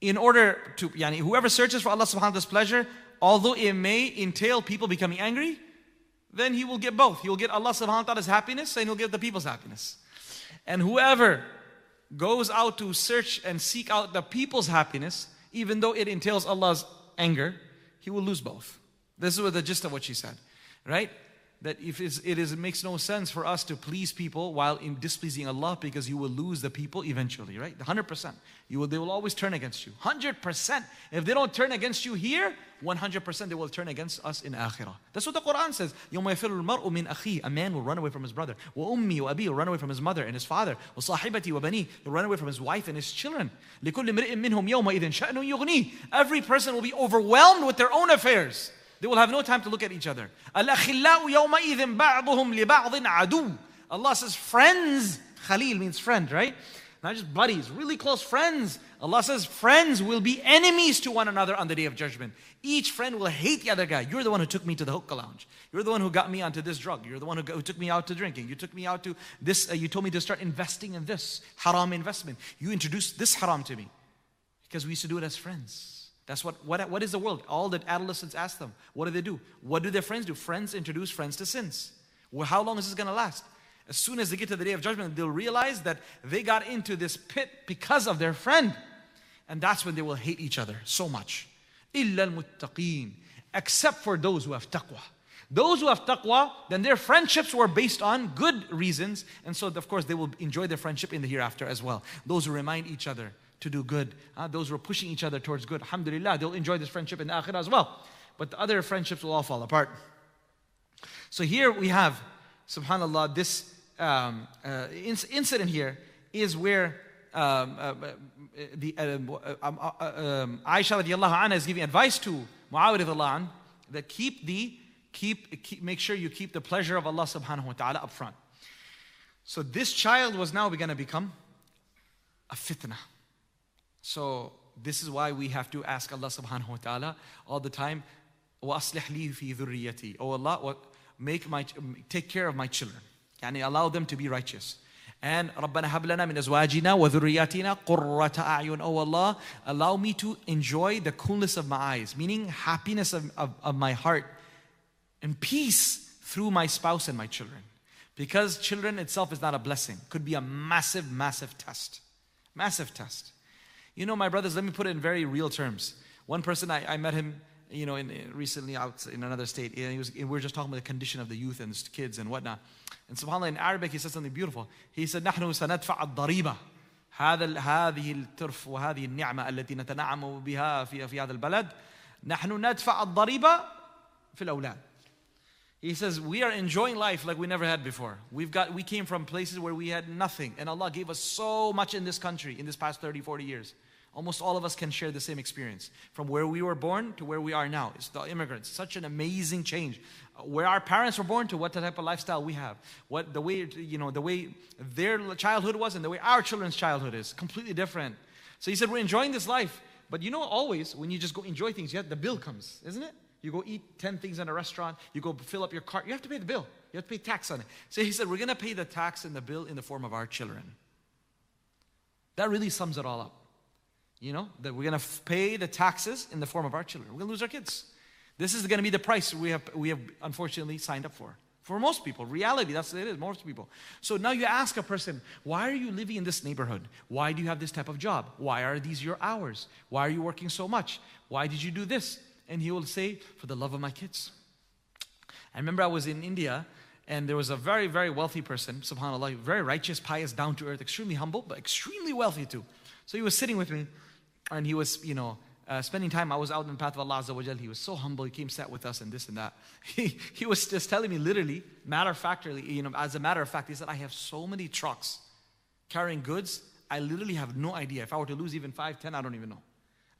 in order to, yani, whoever searches for Allah subhanahu wa ta'ala's pleasure, although it may entail people becoming angry, then he will get both. He will get Allah subhanahu wa ta'ala's happiness and he'll get the people's happiness. And whoever goes out to search and seek out the people's happiness, even though it entails Allah's anger, he will lose both. This is the gist of what she said, right? that if it, is, it makes no sense for us to please people while in displeasing Allah because you will lose the people eventually, right? 100%. You will, they will always turn against you. 100%. If they don't turn against you here, 100% they will turn against us in akhirah. That's what the Quran says. يَوْمَ يَفِرُّ الْمَرْءُ مِنْ أَخِيهِ A man will run away from his brother. وَأُمِّي وَأَبِي will run away from his mother and his father. وَصَاحِبَتي وَبَنِي He'll run away from his wife and his children. لِكُلِّ مِرْءٍ مِّنْهُمْ يَوْمَئِذٍ شَأْنٌ يُغْنِيهِ Every person will be overwhelmed with their own affairs. They will have no time to look at each other. Allah says friends. Khalil means friend, right? Not just buddies, really close friends. Allah says friends will be enemies to one another on the day of judgment. Each friend will hate the other guy. You're the one who took me to the hookah lounge. You're the one who got me onto this drug. You're the one who, who took me out to drinking. You took me out to this. Uh, you told me to start investing in this haram investment. You introduced this haram to me because we used to do it as friends. That's what, what, what is the world? All the adolescents ask them, what do they do? What do their friends do? Friends introduce friends to sins. Well, how long is this going to last? As soon as they get to the day of judgment, they'll realize that they got into this pit because of their friend. And that's when they will hate each other so much. إِلَّا الْمُتَّقِينَ Except for those who have taqwa. Those who have taqwa, then their friendships were based on good reasons. And so, of course, they will enjoy their friendship in the hereafter as well. Those who remind each other to do good. Uh, those who are pushing each other towards good, alhamdulillah, they'll enjoy this friendship in the akhirah as well. But the other friendships will all fall apart. So here we have, subhanAllah, this um, uh, incident here is where um, uh, uh the, uh, uh, um, um, Aisha radiallahu anha is giving advice to Muawiyah radiallahu that keep the, keep, keep, make sure you keep the pleasure of Allah subhanahu wa ta'ala up front. So this child was now going to become a fitna. So this is why we have to ask Allah subhanahu wa ta'ala all the time, وَأَصْلِحْ لِي فِي ذُرِّيَّتِي Oh Allah, what, make my, take care of my children. Yani allow them to be righteous. And رَبَّنَا هَبْ لَنَا مِنْ أَزْوَاجِنَا وَذُرِّيَّاتِنَا قُرَّةَ أَعْيُنٍ Oh Allah, allow me to enjoy the coolness of my eyes, meaning happiness of, of, of my heart and peace through my spouse and my children. Because children itself is not a blessing, could be a massive, massive test. Massive test. You know, my brothers, let me put it in very real terms. One person, I, I met him, you know, in, in, recently out in another state. And he was, we were just talking about the condition of the youth and the kids and whatnot. And subhanAllah, in Arabic, he said something beautiful. He said, نحن سندفع الضريبة هذا هذه الترف وهذه النعمة التي نتنعم بها في في هذا البلد نحن ندفع الضريبة في الأولاد. He says, we are enjoying life like we never had before. We've got, we came from places where we had nothing. And Allah gave us so much in this country in this past 30, 40 years. Almost all of us can share the same experience. From where we were born to where we are now. It's the immigrants. Such an amazing change. Uh, where our parents were born to what type of lifestyle we have. What the way, you know, the way their childhood was and the way our children's childhood is. Completely different. So he said, we're enjoying this life. But you know, always when you just go enjoy things, yet the bill comes, isn't it? You go eat 10 things in a restaurant, you go fill up your cart, you have to pay the bill. You have to pay tax on it. So he said, We're going to pay the tax and the bill in the form of our children. That really sums it all up. You know, that we're going to pay the taxes in the form of our children. We're going to lose our kids. This is going to be the price we have, we have unfortunately signed up for. For most people, reality, that's what it is, most people. So now you ask a person, why are you living in this neighborhood? Why do you have this type of job? Why are these your hours? Why are you working so much? Why did you do this? And he will say, for the love of my kids. I remember I was in India and there was a very, very wealthy person, subhanAllah, very righteous, pious, down to earth, extremely humble, but extremely wealthy too. So he was sitting with me and he was, you know, uh, spending time. I was out in the path of Allah Azza He was so humble. He came, sat with us, and this and that. He, he was just telling me literally, matter of factly, you know, as a matter of fact, he said, I have so many trucks carrying goods. I literally have no idea. If I were to lose even five, ten, I don't even know.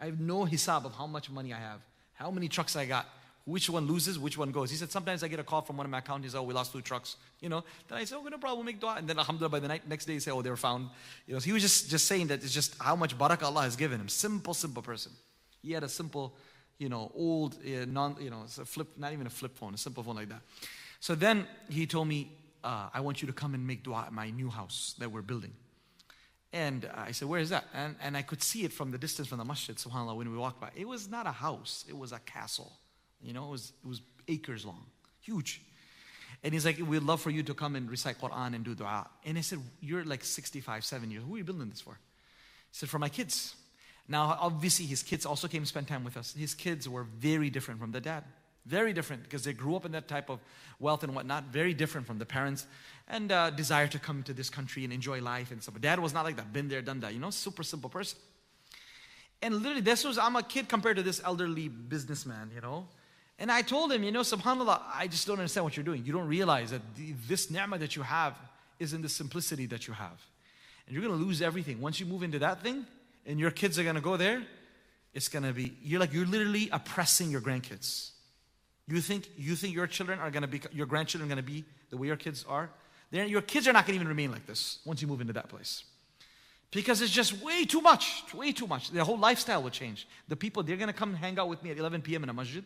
I have no hisab of how much money I have, how many trucks I got which one loses, which one goes. He said, sometimes I get a call from one of my accountants, oh, we lost two trucks, you know. Then I said, oh, no problem, we'll make dua. And then alhamdulillah, by the night, next day, he said, oh, they were found. You know, so he was just, just saying that it's just how much barakah Allah has given him. Simple, simple person. He had a simple, you know, old, uh, non, you know, a flip, not even a flip phone, a simple phone like that. So then he told me, uh, I want you to come and make dua at my new house that we're building. And I said, Where is that? And, and I could see it from the distance from the masjid, subhanAllah, when we walked by. It was not a house, it was a castle. You know, it was, it was acres long, huge. And he's like, We'd love for you to come and recite Quran and do dua. And I said, You're like 65, 7 years. Who are you building this for? He said, For my kids. Now, obviously, his kids also came to spend time with us. His kids were very different from the dad. Very different because they grew up in that type of wealth and whatnot. Very different from the parents and uh, desire to come to this country and enjoy life and stuff. But dad was not like that. Been there, done that. You know, super simple person. And literally, this was, I'm a kid compared to this elderly businessman, you know. And I told him, you know, subhanAllah, I just don't understand what you're doing. You don't realize that the, this ni'mah that you have is in the simplicity that you have. And you're going to lose everything. Once you move into that thing, and your kids are going to go there, it's going to be, you're like, you're literally oppressing your grandkids. You think, you think your children are going to be, your grandchildren are going to be the way your kids are? They're, your kids are not going to even remain like this once you move into that place. Because it's just way too much, way too much. Their whole lifestyle will change. The people, they're going to come hang out with me at 11 p.m. in a masjid.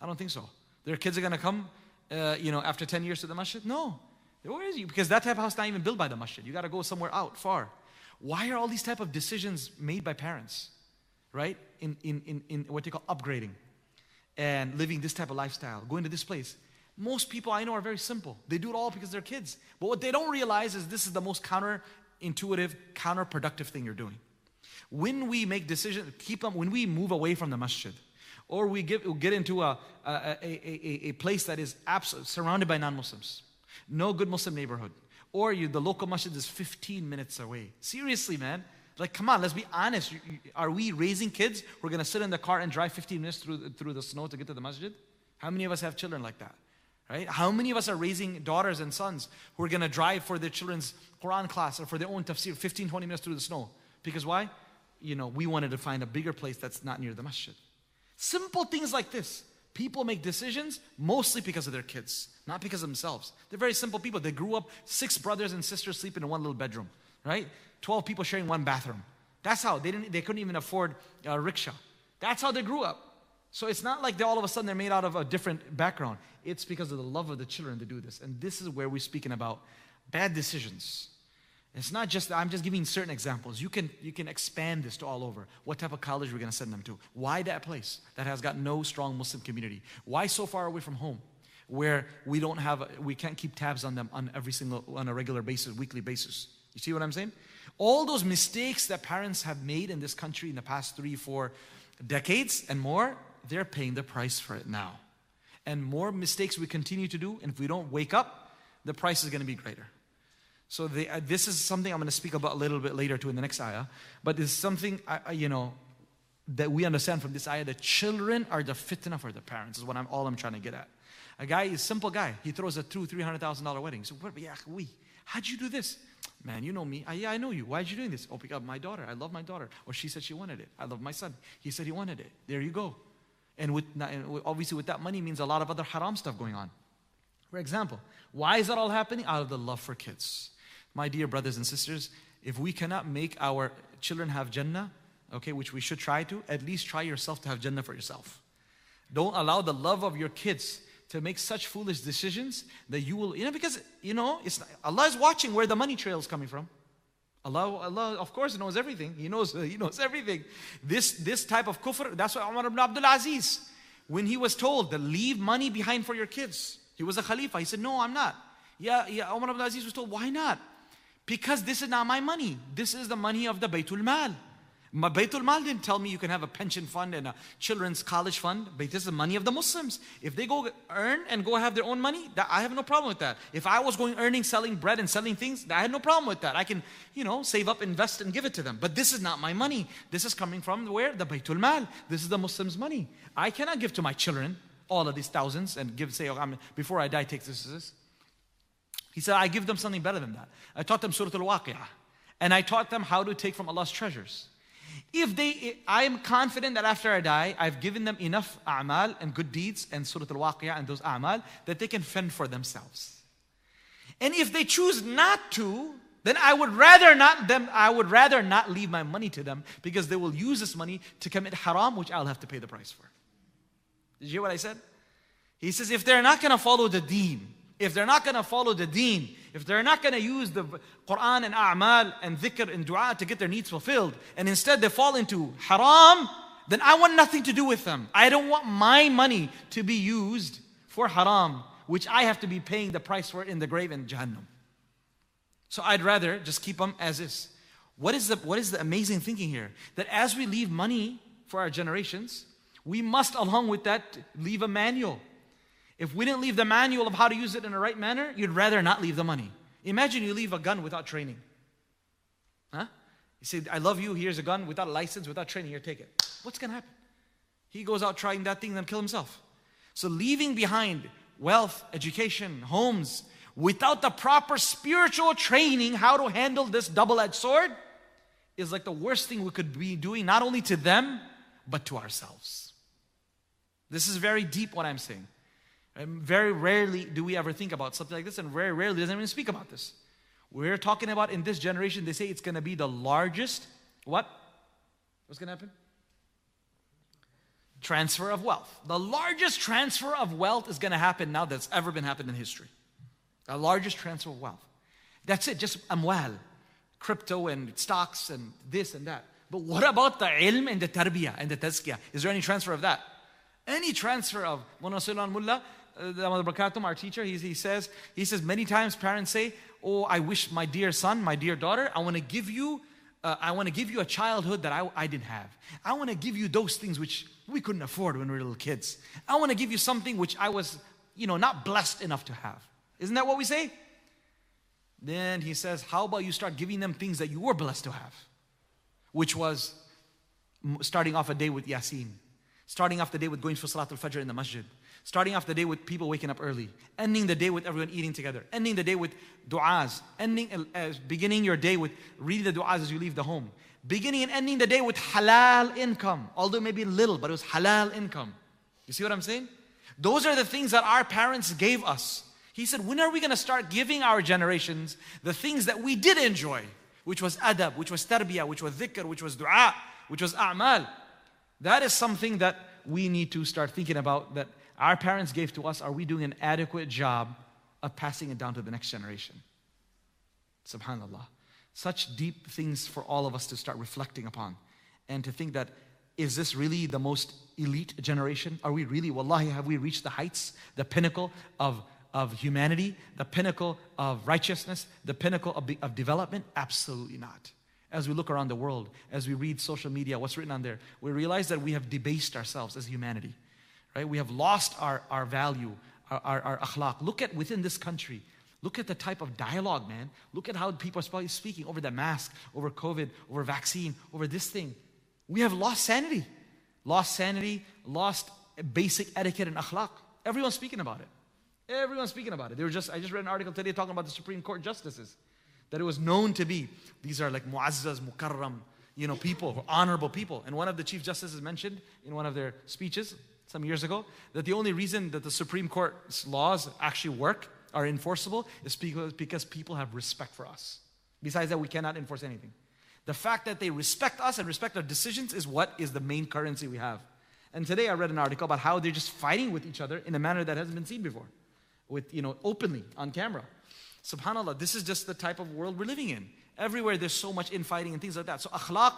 I don't think so. Their kids are going to come, uh, you know, after 10 years to the masjid. No. Where is you? Because that type of house not even built by the masjid. You got to go somewhere out, far. Why are all these type of decisions made by parents, right? In, in, in, in what they call upgrading and living this type of lifestyle, going to this place. Most people I know are very simple. They do it all because they're kids. But what they don't realize is this is the most counterintuitive, counterproductive thing you're doing. When we make decisions, keep them, when we move away from the masjid, or we get, get into a, a, a, a, a place that is absolutely surrounded by non Muslims, no good Muslim neighborhood, or you, the local masjid is 15 minutes away. Seriously, man. Like, come on, let's be honest. Are we raising kids who are going to sit in the car and drive 15 minutes through, through the snow to get to the masjid? How many of us have children like that? Right? How many of us are raising daughters and sons who are going to drive for their children's Quran class or for their own tafsir 15, 20 minutes through the snow? Because why? You know, we wanted to find a bigger place that's not near the masjid. Simple things like this. People make decisions mostly because of their kids, not because of themselves. They're very simple people. They grew up, six brothers and sisters sleeping in one little bedroom, right? 12 people sharing one bathroom. That's how they didn't they couldn't even afford a rickshaw. That's how they grew up. So it's not like they all of a sudden they're made out of a different background. It's because of the love of the children to do this. And this is where we're speaking about bad decisions. It's not just, that I'm just giving certain examples. You can, you can expand this to all over. What type of college we're going to send them to. Why that place that has got no strong Muslim community? Why so far away from home? Where we don't have, we can't keep tabs on them on every single, on a regular basis, weekly basis. You see what I'm saying? All those mistakes that parents have made in this country in the past three, four decades and more, they're paying the price for it now. And more mistakes we continue to do, and if we don't wake up, the price is going to be greater. So uh, this is something I'm going to speak about a little bit later too in the next ayah. But it's something, uh, you know, that we understand from this ayah that children are the fitna for the parents is what I'm all I'm trying to get at. A guy is a simple guy. He throws a two, three hundred thousand dollar wedding. So what yeah, we how'd you do this? Man, you know me. I, yeah, I know you. Why did you doing this? Oh, because my daughter. I love my daughter. Or she said she wanted it. I love my son. He said he wanted it. There you go. And with and obviously with that money means a lot of other haram stuff going on. For example, why is that all happening? Out of the love for kids. My dear brothers and sisters, if we cannot make our children have Jannah, okay, which we should try to, at least try yourself to have Jannah for yourself. Don't allow the love of your kids to make such foolish decisions that you will, you know, because, you know, it's, Allah is watching where the money trail is coming from. Allah, Allah, of course, knows everything. He knows, He knows everything. This, this type of kufr, that's why Umar ibn Abdul Aziz, when he was told to leave money behind for your kids, he was a Khalifa. He said, No, I'm not. Yeah, yeah, Umar ibn Aziz was told, Why not? Because this is not my money. This is the money of the Baytul Mal. My Baytul Mal didn't tell me you can have a pension fund and a children's college fund, but this is the money of the Muslims. If they go earn and go have their own money, that, I have no problem with that. If I was going earning, selling bread and selling things, I had no problem with that. I can, you know, save up, invest, and give it to them. But this is not my money. This is coming from where? The Baytul Mal. This is the Muslims' money. I cannot give to my children all of these thousands and give, say, oh, before I die, take this, this, this. He said, I give them something better than that. I taught them Surah Al Waqi'ah. And I taught them how to take from Allah's treasures. If they, I am confident that after I die, I've given them enough a'mal and good deeds and Surah Al Waqi'ah and those a'mal that they can fend for themselves. And if they choose not to, then I would rather not them, I would rather not leave my money to them because they will use this money to commit haram, which I'll have to pay the price for. Did you hear what I said? He says, if they're not gonna follow the deen, if they're not going to follow the deen, if they're not going to use the Quran and a'mal and dhikr and dua to get their needs fulfilled, and instead they fall into haram, then I want nothing to do with them. I don't want my money to be used for haram, which I have to be paying the price for in the grave in Jahannam. So I'd rather just keep them as is. What is the, what is the amazing thinking here? That as we leave money for our generations, we must, along with that, leave a manual. If we didn't leave the manual of how to use it in the right manner, you'd rather not leave the money. Imagine you leave a gun without training. Huh? You say, I love you, here's a gun without a license, without training, here, take it. What's going to happen? He goes out trying that thing, then kill himself. So leaving behind wealth, education, homes, without the proper spiritual training how to handle this double-edged sword is like the worst thing we could be doing, not only to them, but to ourselves. This is very deep what I'm saying. And very rarely do we ever think about something like this, and very rarely doesn't even speak about this. We're talking about in this generation, they say it's going to be the largest, what? What's going to happen? Transfer of wealth. The largest transfer of wealth is going to happen now that's ever been happened in history. The largest transfer of wealth. That's it, just amwal, crypto and stocks and this and that. But what about the ilm and the tarbiyah and the tazkiyah? Is there any transfer of that? Any transfer of Munasullah Mullah, uh, our teacher, he, he says, he says many times parents say, Oh, I wish my dear son, my dear daughter, I want to give you, uh, I want to give you a childhood that I, I didn't have. I want to give you those things which we couldn't afford when we were little kids. I want to give you something which I was, you know, not blessed enough to have. Isn't that what we say? Then he says, How about you start giving them things that you were blessed to have? Which was starting off a day with Yasin, starting off the day with going for Salatul Fajr in the masjid, starting off the day with people waking up early, ending the day with everyone eating together, ending the day with du'as, ending, uh, beginning your day with reading the du'as as you leave the home, beginning and ending the day with halal income, although maybe little, but it was halal income. You see what I'm saying? Those are the things that our parents gave us. He said, when are we going to start giving our generations the things that we did enjoy, which was adab, which was tarbiyah, which was dhikr, which was dua, which was a'mal. That is something that we need to start thinking about that our parents gave to us. Are we doing an adequate job of passing it down to the next generation? Subhanallah. Such deep things for all of us to start reflecting upon and to think that is this really the most elite generation? Are we really, wallahi, have we reached the heights, the pinnacle of of humanity, the pinnacle of righteousness, the pinnacle of, of development? Absolutely not. As we look around the world, as we read social media, what's written on there, we realize that we have debased ourselves as humanity. Right? We have lost our, our value, our, our, our akhlaq. Look at within this country. Look at the type of dialogue, man. Look at how people are speaking over the mask, over COVID, over vaccine, over this thing. We have lost sanity. Lost sanity, lost basic etiquette and akhlaq. Everyone's speaking about it. Everyone's speaking about it. They were just, I just read an article today talking about the Supreme Court justices. That it was known to be, these are like mu'azzaz, mukarram, you know, people, honorable people. And one of the Chief Justices mentioned in one of their speeches some years ago that the only reason that the Supreme Court's laws actually work, are enforceable, is because, because people have respect for us. Besides that, we cannot enforce anything. The fact that they respect us and respect our decisions is what is the main currency we have. And today I read an article about how they're just fighting with each other in a manner that hasn't been seen before with, you know, openly on camera. Subhanallah, this is just the type of world we're living in. Everywhere there's so much infighting and things like that. So akhlaq,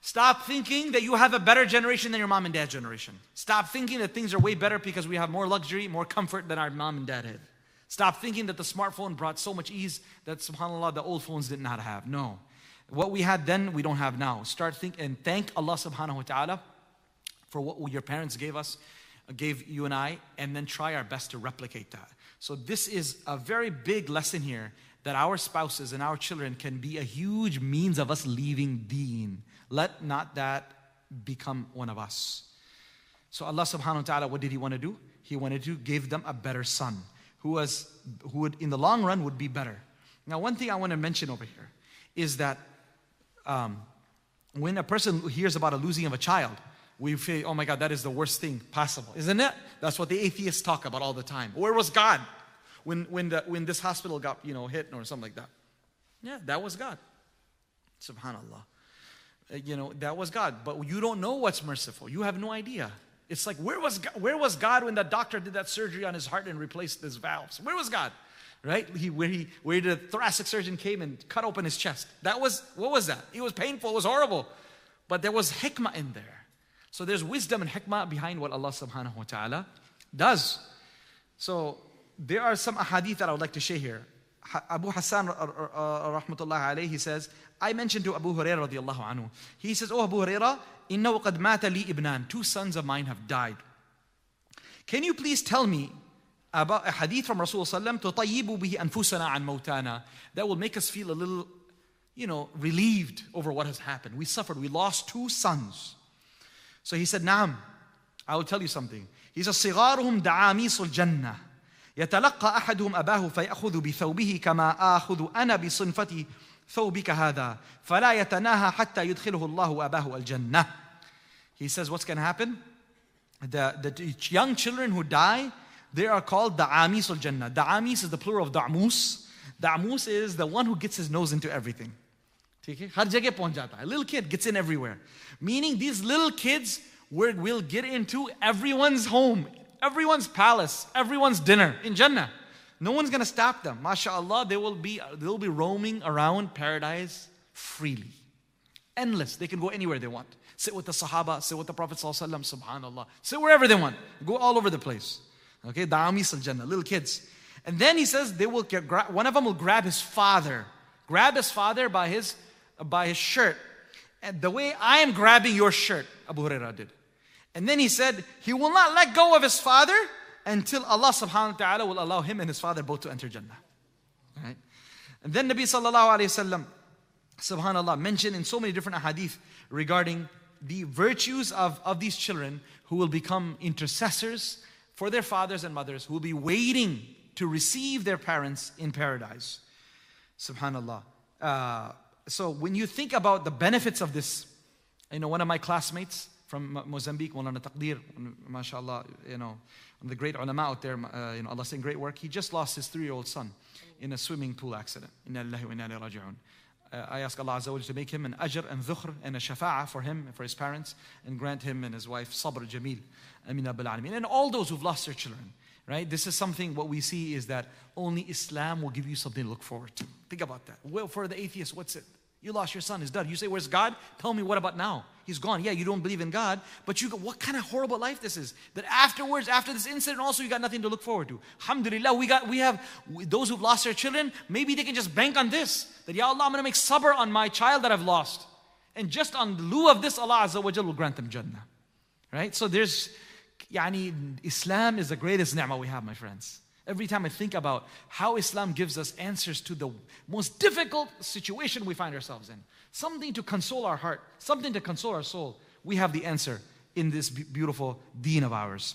stop thinking that you have a better generation than your mom and dad generation. Stop thinking that things are way better because we have more luxury, more comfort than our mom and dad had. Stop thinking that the smartphone brought so much ease that subhanAllah, the old phones did not have. No. What we had then, we don't have now. Start thinking and thank Allah subhanahu wa ta'ala for what your parents gave us, gave you and I, and then try our best to replicate that. So, this is a very big lesson here that our spouses and our children can be a huge means of us leaving deen. Let not that become one of us. So, Allah subhanahu wa ta'ala, what did He want to do? He wanted to give them a better son who, was, who would, in the long run, would be better. Now, one thing I want to mention over here is that um, when a person hears about a losing of a child, we say, oh my God, that is the worst thing possible, isn't it? That's what the atheists talk about all the time. Where was God when, when, the, when this hospital got you know, hit or something like that? Yeah, that was God. Subhanallah. Uh, you know, that was God. But you don't know what's merciful. You have no idea. It's like, where was God, where was God when the doctor did that surgery on his heart and replaced his valves? Where was God? Right? He, where, he, where the thoracic surgeon came and cut open his chest. That was, what was that? It was painful, it was horrible. But there was hikmah in there. So there's wisdom and hikmah behind what Allah subhanahu wa ta'ala does. So there are some ahadith that I would like to share here. Abu Hassan uh, uh, rahmatullah alayhi, he says, I mentioned to Abu Hurairah radiallahu anhu. He says, Oh Abu Hurairah, إِنَّهُ قَدْ مَاتَ لِي ibnan. Two sons of mine have died. Can you please tell me about a hadith from Rasulullah تطيب به أنفسنا عن موتانا that will make us feel a little, you know, relieved over what has happened. We suffered. We lost two sons. So he said, نعم. I will tell you something. He says, صغارهم دعاميس الجنة يتلقى أحدهم أباه فيأخذ بثوبه كما آخذ أنا بصنفة ثوبك هذا فلا يتناهى حتى يدخله الله أباه الجنة. He says, what's going to happen? The, the young children who die, they are called the Amis al Jannah. The Amis is the plural of Da'mus. Da'mus is the one who gets his nose into everything. A little kid gets in everywhere. Meaning these little kids will get into everyone's home, everyone's palace, everyone's dinner in Jannah. No one's gonna stop them. MashaAllah, they will be they will be roaming around paradise freely. Endless. They can go anywhere they want. Sit with the Sahaba, sit with the Prophet, subhanAllah. Sit wherever they want. Go all over the place. Okay, Da'amis al Jannah, little kids. And then he says they will get, one of them will grab his father, grab his father by his by his shirt. And the way I am grabbing your shirt, Abu Hurairah did. And then he said, he will not let go of his father until Allah subhanahu wa ta'ala will allow him and his father both to enter Jannah. Right? And then Nabi sallallahu alayhi wasallam, subhanallah, mentioned in so many different hadith regarding the virtues of, of these children who will become intercessors for their fathers and mothers, who will be waiting to receive their parents in paradise. Subhanallah. Uh, so when you think about the benefits of this, you know, one of my classmates from Mozambique, Mulana Taqdir, mashallah, you know, the great ulama out there, uh, you know, Allah saying great work. He just lost his three-year-old son in a swimming pool accident. Inna lillahi inna. Uh, I ask Allah Azza to make him an ajr and dhukhr and a shafa'ah for him and for his parents and grant him and his wife sabr jameel. Amina bil. And all those who've lost their children. Right? This is something, what we see is that only Islam will give you something to look forward to. Think about that. Well, for the atheist, what's it? You lost your son, he's dead. You say, Where's God? Tell me, what about now? He's gone. Yeah, you don't believe in God, but you go, What kind of horrible life this is? That afterwards, after this incident, also you got nothing to look forward to. Alhamdulillah, we got, we have those who've lost their children, maybe they can just bank on this. That, Ya Allah, I'm to make sabr on my child that I've lost. And just on the lieu of this, Allah Azza wa will grant them Jannah. Right? So there's, yani, Islam is the greatest ni'mah we have, my friends. Every time I think about how Islam gives us answers to the most difficult situation we find ourselves in, something to console our heart, something to console our soul, we have the answer in this beautiful deen of ours.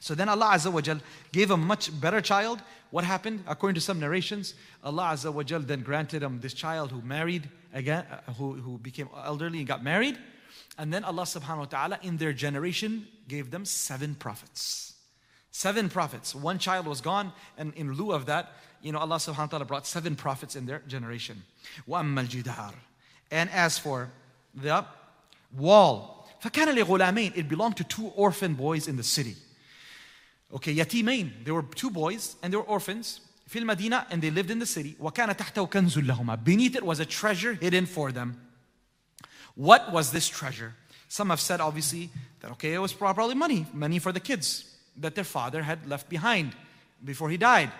So then Allah Azza wa Jal gave a much better child. What happened? According to some narrations, Allah Azza wa Jal then granted him this child who married again, uh, who, who became elderly and got married. And then Allah subhanahu wa ta'ala in their generation gave them seven prophets. Seven prophets. One child was gone, and in lieu of that, you know, Allah subhanahu wa ta'ala brought seven prophets in their generation. وَأَمَّا الْجِدَارِ And as for the wall, فَكَانَ لِغُلَامَيْن It belonged to two orphan boys in the city. Okay, yatimain. There were two boys, and they were orphans. في المدينة, and they lived in the city. وَكَانَ تَحْتَهُ كَنْزٌ لَهُمَا Beneath it was a treasure hidden for them. What was this treasure? Some have said, obviously, that okay, it was probably money, money for the kids that their father had left behind before he died.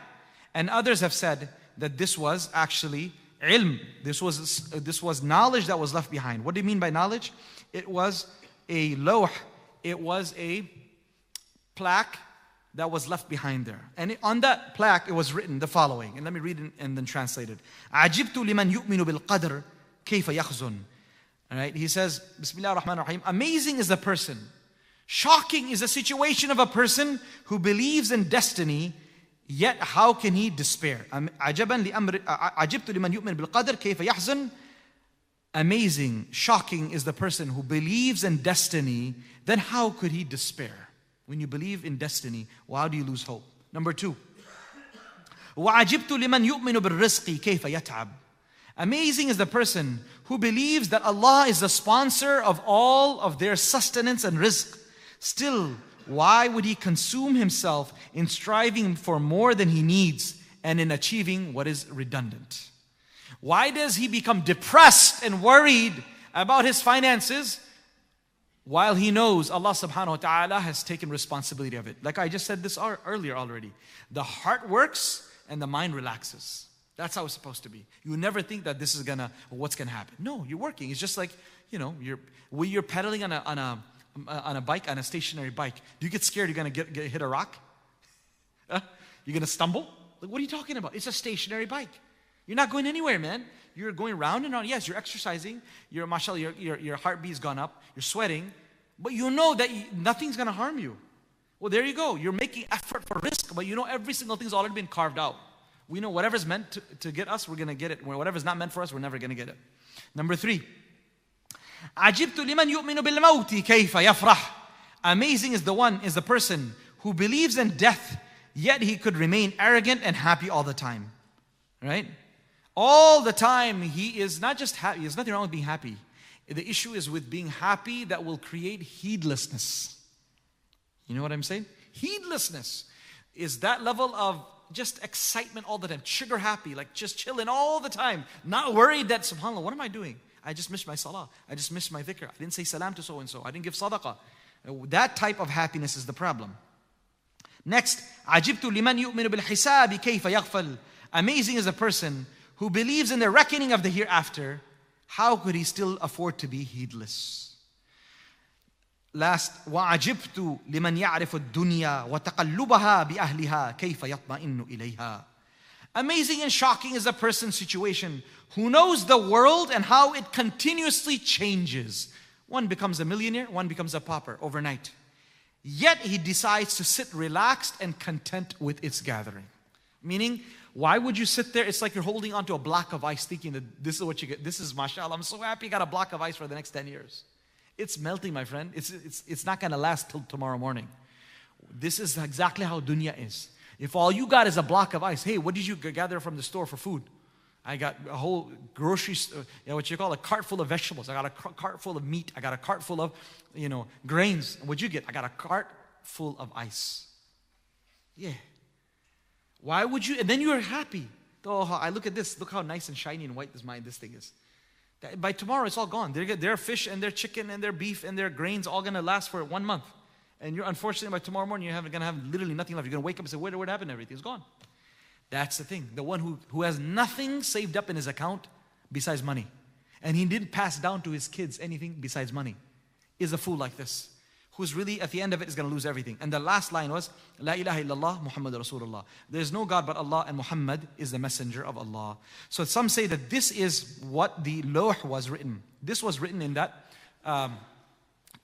And others have said that this was actually ilm. This was, this was knowledge that was left behind. What do you mean by knowledge? It was a lawh, it was a plaque that was left behind there. And on that plaque, it was written the following. And let me read it and then translate it. عجبت لمن يؤمن بالقدر كيف يخزن. All right, he says, Bismillah ar-Rahman ar-Rahim. Amazing is the person Shocking is the situation of a person who believes in destiny, yet how can he despair? Amazing, shocking is the person who believes in destiny, then how could he despair? When you believe in destiny, how do you lose hope? Number two, Amazing is the person who believes that Allah is the sponsor of all of their sustenance and rizq. Still, why would he consume himself in striving for more than he needs and in achieving what is redundant? Why does he become depressed and worried about his finances while he knows Allah subhanahu wa ta'ala has taken responsibility of it? Like I just said this earlier already. The heart works and the mind relaxes. That's how it's supposed to be. You never think that this is gonna, what's gonna happen. No, you're working. It's just like, you know, you're, you're pedaling on a, on a, Uh, on a bike, on a stationary bike. Do you get scared you're gonna get, get hit a rock? Huh? You're gonna stumble? Like, what are you talking about? It's a stationary bike. You're not going anywhere, man. You're going round and round. Yes, you're exercising. Your mashallah, your, your, your heartbeat's gone up. You're sweating. But you know that you, nothing's gonna harm you. Well, there you go. You're making effort for rizq, but you know every single thing's already been carved out. We know whatever's meant to, to get us, we're going to get it. Whatever's not meant for us, we're never going to get it. Number three. عجبت لمن يؤمن بالموت كيف يفرح Amazing is the one, is the person who believes in death, yet he could remain arrogant and happy all the time. Right? All the time, he is not just happy, there's nothing wrong with being happy. The issue is with being happy that will create heedlessness. You know what I'm saying? Heedlessness is that level of just excitement all the time, trigger happy, like just chilling all the time, not worried that, subhanAllah, what am I doing? I just missed my salah. I just missed my dhikr. I didn't say salam to so and so. I didn't give sadaqah. That type of happiness is the problem. Next, عجبت لمن يؤمن بالحساب كيف يغفل. Amazing is a person who believes in the reckoning of the hereafter. How could he still afford to be heedless? Last, وعجبت لمن يعرف الدنيا وتقلبها بأهلها كيف يطمئن إليها. Amazing and shocking is a person's situation who knows the world and how it continuously changes. One becomes a millionaire, one becomes a pauper overnight. Yet he decides to sit relaxed and content with its gathering. Meaning, why would you sit there? It's like you're holding onto a block of ice thinking that this is what you get. This is mashallah. I'm so happy you got a block of ice for the next 10 years. It's melting, my friend. It's, it's, it's not going to last till tomorrow morning. This is exactly how dunya is. If all you got is a block of ice, hey, what did you gather from the store for food? I got a whole grocery, uh, you know, what you call a cart full of vegetables. I got a cart full of meat. I got a cart full of, you know, grains. What'd you get? I got a cart full of ice. Yeah. Why would you? And then you're happy. Oh, I look at this. Look how nice and shiny and white this mine, this thing is. By tomorrow, it's all gone. Their, their fish and their chicken and their beef and their grains all to last for one month. And you're unfortunately by tomorrow morning, you're going to have literally nothing left. You're going to wake up and say, Where, what happened? Everything's gone. That's the thing. The one who, who has nothing saved up in his account besides money, and he didn't pass down to his kids anything besides money, is a fool like this who's really at the end of it is going to lose everything. And the last line was, La ilaha illallah Muhammad Rasulullah. There's no God but Allah and Muhammad is the messenger of Allah. So some say that this is what the lawh was written. This was written in that um,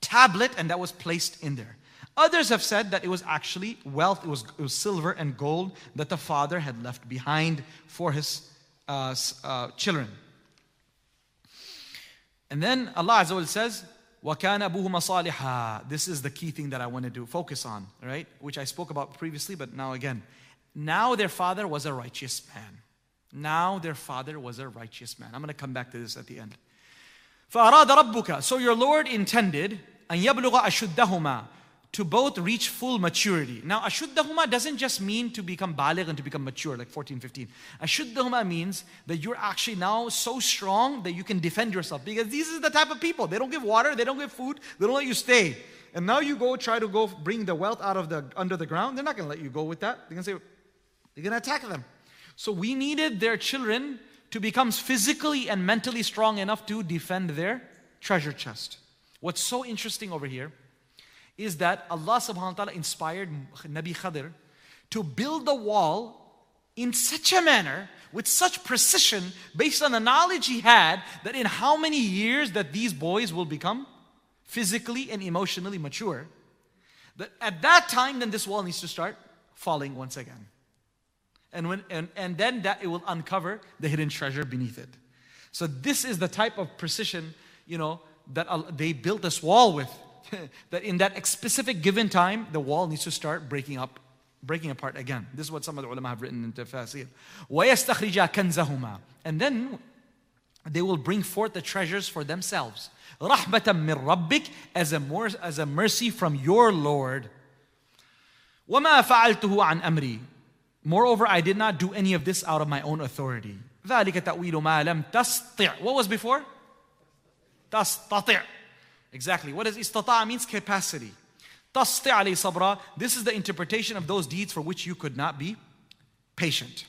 tablet and that was placed in there. Others have said that it was actually wealth, it was, it was silver and gold that the father had left behind for his uh, uh, children. And then Allah Azza wa says, وَكَانَ أَبُوهُمَا صَالِحًا This is the key thing that I want to do, focus on, right? Which I spoke about previously, but now again. Now their father was a righteous man. Now their father was a righteous man. I'm going to come back to this at the end. فَأَرَادَ رَبُّكَ So your Lord intended أَن يَبْلُغَ أَشُدَّهُمَا to both reach full maturity. Now, ashuddahuma doesn't just mean to become baligh and to become mature, like 14, 15. Ashuddahuma means that you're actually now so strong that you can defend yourself. Because these are the type of people. They don't give water, they don't give food, they don't let you stay. And now you go try to go bring the wealth out of the under the ground. They're not going to let you go with that. They're going to say, they're going to attack them. So we needed their children to become physically and mentally strong enough to defend their treasure chest. What's so interesting over here is that Allah subhanahu wa ta'ala inspired Nabi Khadir to build the wall in such a manner with such precision based on the knowledge he had that in how many years that these boys will become physically and emotionally mature that at that time then this wall needs to start falling once again. And when and, and then that it will uncover the hidden treasure beneath it. So this is the type of precision you know that they built this wall with that in that specific given time, the wall needs to start breaking up, breaking apart again. This is what some of the ulama have written in tafsir. وَيَسْتَخْرِجَا كَنْزَهُمَا And then they will bring forth the treasures for themselves. رَحْبَةً مِّن رَبِّكَ as a, more, as a mercy from your Lord. وَمَا فَعَلْتُهُ عَنْ أَمْرِي Moreover, I did not do any of this out of my own authority. ذَلِكَ تَأْوِيلُ مَا لَمْ تَسْطِعْ What was before? تَسْتَطِعْ Exactly. What is does istata'a means? Capacity. Tasti sabra. This is the interpretation of those deeds for which you could not be patient.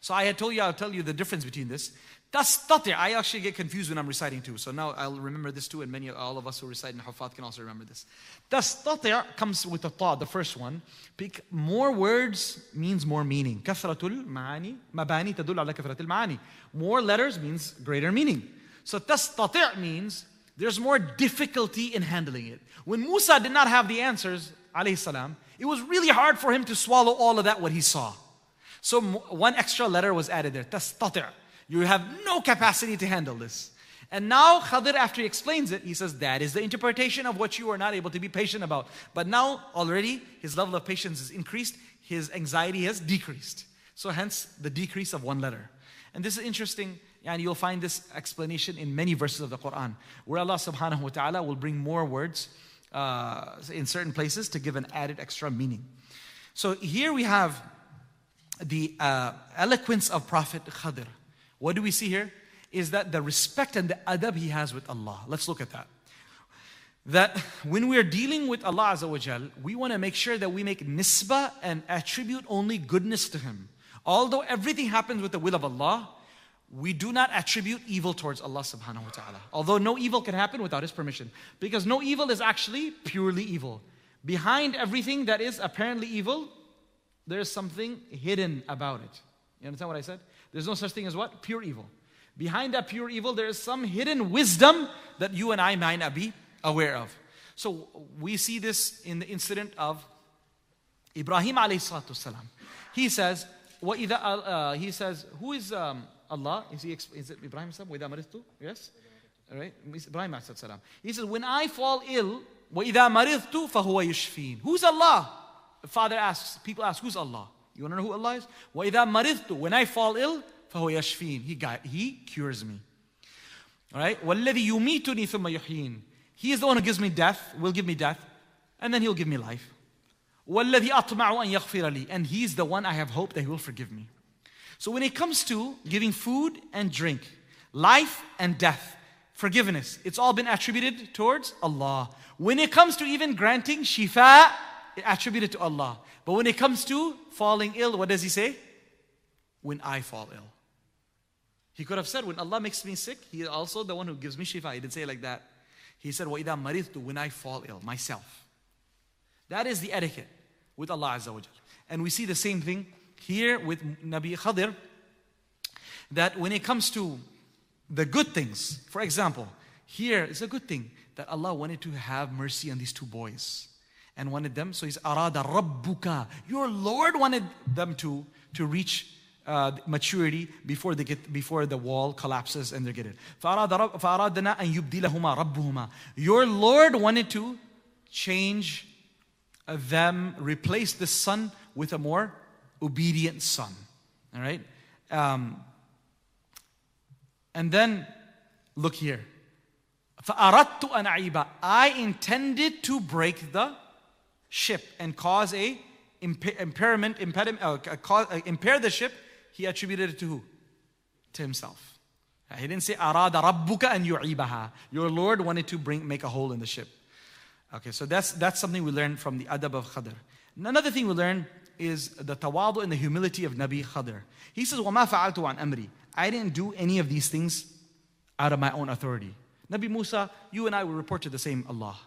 So I had told you, I'll tell you the difference between this. Tastati, I actually get confused when I'm reciting too. So now I'll remember this too, and many all of us who recite in Hafs can also remember this. Tastati comes with the ta, the first one. Pick More words means more meaning. Kafratul ma'ani, mabani tadul ala kafratul ma'ani. More letters means greater meaning. So tastati means there's more difficulty in handling it. When Musa did not have the answers, salam, it was really hard for him to swallow all of that what he saw. So one extra letter was added there. Tastati'. You have no capacity to handle this. And now Khadir, after he explains it, he says, That is the interpretation of what you are not able to be patient about. But now already his level of patience is increased, his anxiety has decreased. So hence the decrease of one letter. And this is interesting, and you'll find this explanation in many verses of the Quran, where Allah subhanahu wa ta'ala will bring more words uh, in certain places to give an added extra meaning. So here we have the uh, eloquence of Prophet Khadir. What do we see here? Is that the respect and the adab he has with Allah. Let's look at that. That when we're dealing with Allah Azza we want to make sure that we make nisbah and attribute only goodness to Him. Although everything happens with the will of Allah, we do not attribute evil towards Allah subhanahu wa ta'ala. Although no evil can happen without His permission. Because no evil is actually purely evil. Behind everything that is apparently evil, there is something hidden about it. You understand what I said? There's no such thing as what? Pure evil. Behind that pure evil, there is some hidden wisdom that you and I might not be aware of. So we see this in the incident of Ibrahim alayhi salatu salam. He says, uh, uh, he says, who is um, Allah? Is, he, is it Ibrahim salam? وَإِذَا مَرِضْتُ? Yes? All right? Ibrahim alayhi salam. He says, when I fall ill, وَإِذَا مَرِضْتُ فَهُوَ يُشْفِينَ Who's Allah? The father asks, people ask, who's Allah? You want to know who Allah is? وَإِذَا مَرِضْتُ When I fall ill, فَهُوَ يَشْفِينَ He, got, he cures me. All right? وَالَّذِي يُمِيتُنِي ثُمَّ يُحْيِينَ He is the one who gives me death, will give me death, and then He'll give me life. وَالَّذِي أَطْمَعُ أَن يَغْفِرَ لِي And He's the one I have hope that He will forgive me. So when it comes to giving food and drink, life and death, forgiveness, it's all been attributed towards Allah. When it comes to even granting shifa, attributed to Allah. But when it comes to falling ill, what does he say? When I fall ill. He could have said, when Allah makes me sick, He is also the one who gives me shifa. He didn't say like that. He said, وَإِذَا مَرِضْتُ When I fall ill, myself. That is the etiquette with Allah Azza wa And we see the same thing here with Nabi Khadir, that when it comes to the good things, for example, here it's a good thing that Allah wanted to have mercy on these two boys and wanted them. So he's arada rabbuka. Your Lord wanted them to, to reach uh, maturity before they get before the wall collapses and they get it. فأرادنا أن يبدلهما ربهما. Your Lord wanted to change them, replace the son with a more obedient son. All right. Um, and then look here. فأردت أن أعيب. I intended to break the ship and cause a impairment, impediment, uh, cause, uh, impair the ship, he attributed it to who? To himself. Uh, he didn't say arada rabbuka and yu'ibaha. Your Lord wanted to bring make a hole in the ship. Okay, so that's that's something we learn from the adab of Khadr. Another thing we learn is the tawadu and the humility of Nabi Khadr. He says, وَمَا فَعَلْتُ عَنْ أَمْرِي I didn't do any of these things out of my own authority. Nabi Musa, you and I will report to the same Allah.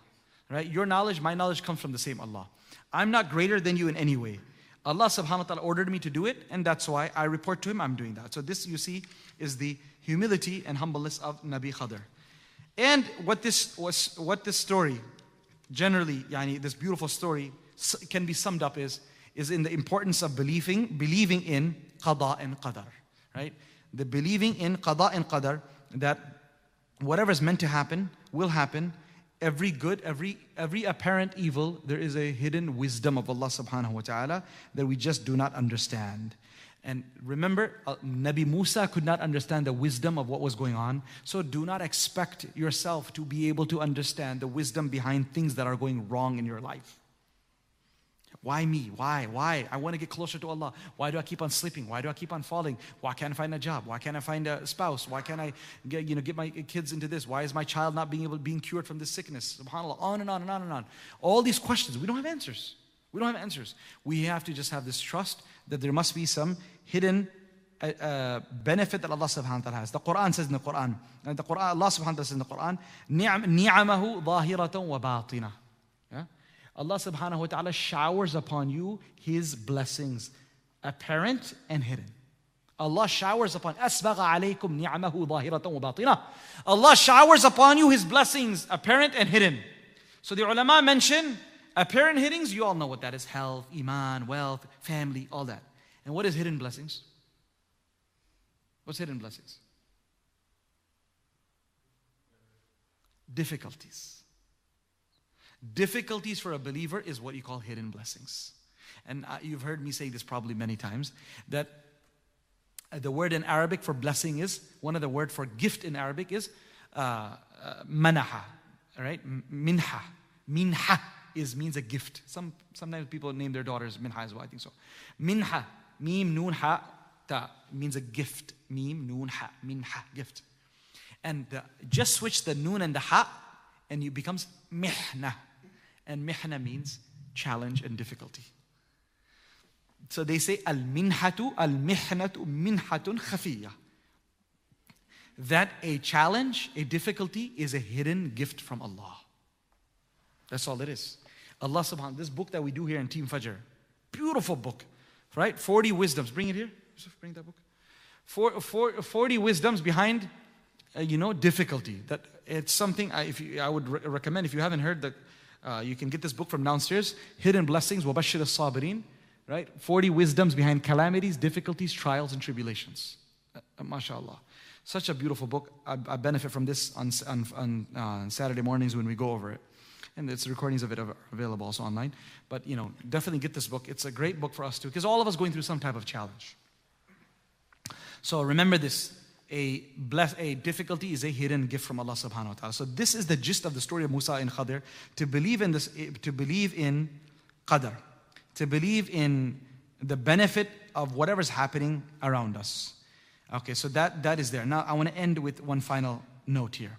Right? Your knowledge, my knowledge comes from the same Allah. I'm not greater than you in any way. Allah subhanahu wa ta'ala ordered me to do it, and that's why I report to him I'm doing that. So this you see is the humility and humbleness of Nabi Khadr. And what this was what this story, generally, yani, this beautiful story can be summed up is, is in the importance of believing, believing in qada and qadar. Right? The believing in qada and qadar that whatever is meant to happen will happen every good, every, every apparent evil, there is a hidden wisdom of Allah subhanahu wa ta'ala that we just do not understand. And remember, uh, Nabi Musa could not understand the wisdom of what was going on. So do not expect yourself to be able to understand the wisdom behind things that are going wrong in your life. Why me? Why? Why? I want to get closer to Allah. Why do I keep on sleeping? Why do I keep on falling? Why can't I find a job? Why can't I find a spouse? Why can't I get, you know, get my kids into this? Why is my child not being able being cured from this sickness? SubhanAllah. On and on and on and on. All these questions, we don't have answers. We don't have answers. We have to just have this trust that there must be some hidden a, a benefit that Allah subhanahu wa ta'ala has. The Quran says in the Quran, and the Quran, Allah subhanahu wa ta'ala says in the Quran, نِعَمَهُ ظَاهِرَةً وَبَاطِنَةً. Yeah? Allah subhanahu wa ta'ala showers upon you His blessings, apparent and hidden. Allah showers upon أسبغ عليكم نعمه ظاهرة وباطنة. Allah showers upon you His blessings, apparent and hidden. So the ulama mention apparent hiddens, you all know what that is health, iman, wealth, family, all that. And what is hidden blessings? What's hidden blessings? Difficulties. Difficulties for a believer is what you call hidden blessings. And uh, you've heard me say this probably many times that uh, the word in Arabic for blessing is, one of the word for gift in Arabic is uh, uh, manaha, right? Minha. Minha is means a gift. Some, sometimes people name their daughters minha as well, I think so. Minha, mim, nun, ha, ta, means a gift. Mim, nun, ha, minha, gift. And just switch the noon and the ha, and it becomes mihna. And mihna means challenge and difficulty. So they say al minhatu, al mihnatu, minhatun khafiyya. That a challenge, a difficulty is a hidden gift from Allah. That's all it is. Allah subhanahu this book that we do here in Team Fajr, beautiful book, right? 40 wisdoms. Bring it here. Bring that book. Four, four, 40 wisdoms behind, uh, you know, difficulty. That it's something I, if you, I would re- recommend. If you haven't heard that, uh, you can get this book from downstairs. Hidden blessings. Wabashir as-sabirin. Right? 40 wisdoms behind calamities, difficulties, trials, and tribulations. Uh, uh MashaAllah. Such a beautiful book. I, I benefit from this on, on, on uh, Saturday mornings when we go over it and there's recordings of it are available also online. But you know, definitely get this book. It's a great book for us too, because all of us going through some type of challenge. So remember this: a bless, a difficulty is a hidden gift from Allah Subhanahu wa Taala. So this is the gist of the story of Musa and Khadir. To believe in this, to believe in qadar, to believe in the benefit of whatever's happening around us. Okay, so that that is there. Now I want to end with one final note here.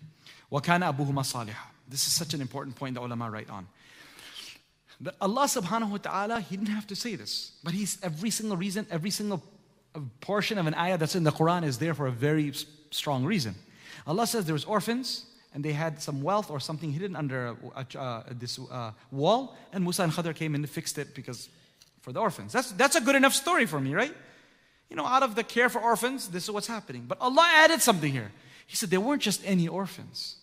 وَكَانَ أَبُوهُمَا صَالِحًا this is such an important point the ulama write on. That Allah subhanahu wa ta'ala, He didn't have to say this, but He's every single reason, every single uh, portion of an ayah that's in the Quran is there for a very strong reason. Allah says there was orphans and they had some wealth or something hidden under uh, this uh, wall, and Musa and Khadr came and fixed it because for the orphans. That's, that's a good enough story for me, right? You know, out of the care for orphans, this is what's happening. But Allah added something here. He said they weren't just any orphans.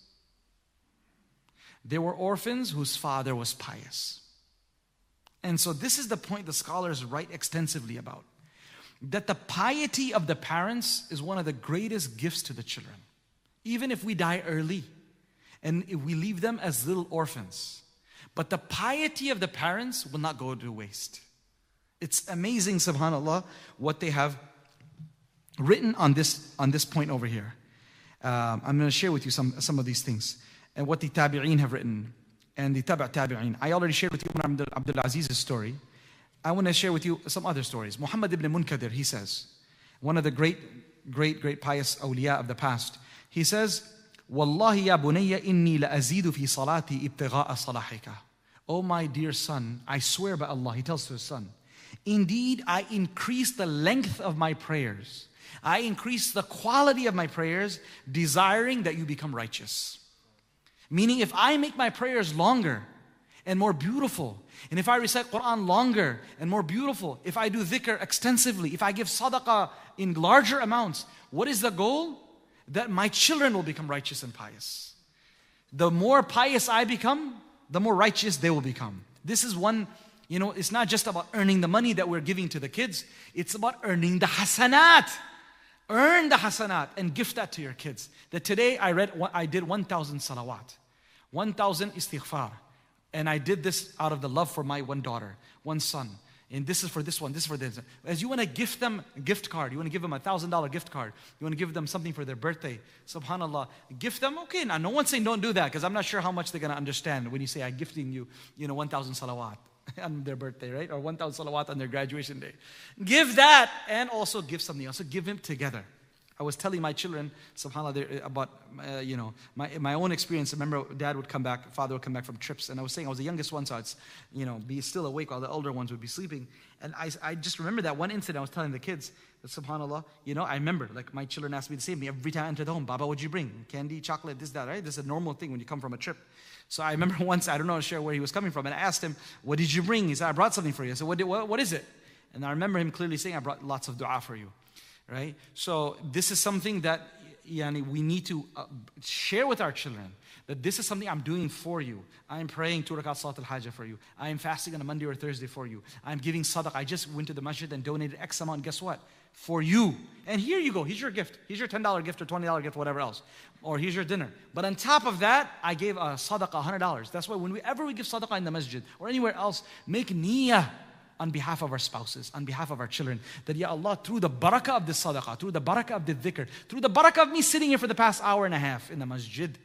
They were orphans whose father was pious. And so, this is the point the scholars write extensively about that the piety of the parents is one of the greatest gifts to the children. Even if we die early and we leave them as little orphans, but the piety of the parents will not go to waste. It's amazing, subhanAllah, what they have written on this, on this point over here. Um, I'm going to share with you some, some of these things and what the tabi'een have written and the tabi' tabi'een. I already shared with you Umar Abdul Aziz's story. I want to share with you some other stories. Muhammad ibn Munkadir, he says, one of the great, great, great pious awliya of the past, he says, Wallahi ya bunayya inni la azidu fi salati ibtigha'a salahika. Oh my dear son, I swear by Allah, he tells to his son, indeed I increase the length of my prayers. I increase the quality of my prayers, desiring that you become righteous. Meaning, if I make my prayers longer and more beautiful and if I recite Quran longer and more beautiful, if I do dhikr extensively, if I give sadaqah in larger amounts, what is the goal? That my children will become righteous and pious. The more pious I become, the more righteous they will become. This is one, you know, it's not just about earning the money that we're giving to the kids, it's about earning the hasanat. Earn the hasanat and gift that to your kids. That today I read, I did 1,000 salawat. 1,000 istighfar. And I did this out of the love for my one daughter, one son. And this is for this one, this is for this. As you want to gift them a gift card, you want to give them a thousand dollar gift card, you want to give them something for their birthday, subhanAllah, gift them, okay. Now, no one's saying don't do that because I'm not sure how much they're going to understand when you say, I'm gifting you, you know, 1,000 salawat on their birthday, right? Or 1,000 salawat on their graduation day. Give that and also give something else. So give them together. I was telling my children, subhanAllah, about, uh, you know, my, my own experience. I remember dad would come back, father would come back from trips, and I was saying I was the youngest one, so I'd, you know, be still awake while the older ones would be sleeping. And I, I just remember that one incident I was telling the kids, that subhanAllah, you know, I remember, like my children asked me the same every time I entered the home, Baba, what'd you bring? Candy, chocolate, this, that, right? This is a normal thing when you come from a trip. So I remember once, I don't know, share where he was coming from, and I asked him, what did you bring? He said, I brought something for you. I said, what, did, what, what is it? And I remember him clearly saying, I brought lots of dua for you right? So this is something that yani, we need to uh, share with our children that this is something I'm doing for you. I am praying two rakat salat al-hajjah for you. I am fasting on a Monday or Thursday for you. I'm giving sadaqah. I just went to the masjid and donated X amount. Guess what? For you. And here you go. Here's your gift. Here's your $10 gift or $20 gift, whatever else. Or here's your dinner. But on top of that, I gave a sadaqah $100. That's why whenever we give sadaqah in the masjid or anywhere else, make niyyah on behalf of our spouses, on behalf of our children. That, Ya Allah, through the barakah of the sadaqah, through the barakah of the dhikr, through the barakah of me sitting here for the past hour and a half in the masjid,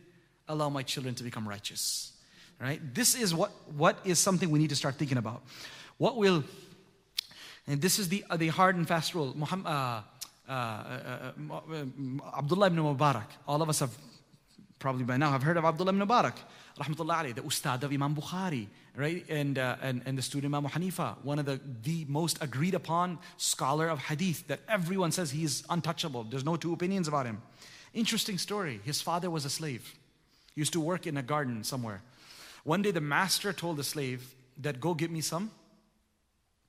allow my children to become righteous. Right? This is what, what is something we need to start thinking about. What will, and this is the, uh, the hard and fast rule. Muhammad, uh, uh, uh, uh Abdullah ibn Mubarak, all of us have probably by now have heard of Abdullah ibn Mubarak, rahmatullah alayhi, the ustad of Imam Bukhari, right? And, uh, and, and the student Imam Hanifa, one of the, the most agreed upon scholar of hadith that everyone says he is untouchable. There's no two opinions about him. Interesting story. His father was a slave. He used to work in a garden somewhere. One day the master told the slave that go get me some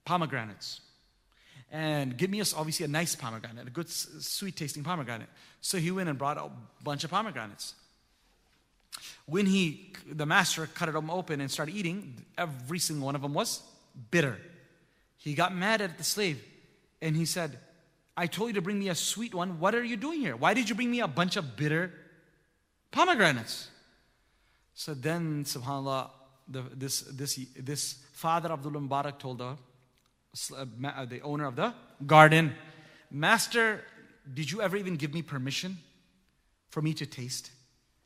pomegranates. And give me a, obviously a nice pomegranate, a good sweet tasting pomegranate. So he went and brought a bunch of pomegranates. When he, the master cut them open and started eating, every single one of them was bitter. He got mad at the slave and he said, I told you to bring me a sweet one. What are you doing here? Why did you bring me a bunch of bitter pomegranates? So then, subhanAllah, the, this, this, this father Abdullah Mubarak told the, uh, the owner of the garden, Master, did you ever even give me permission for me to taste?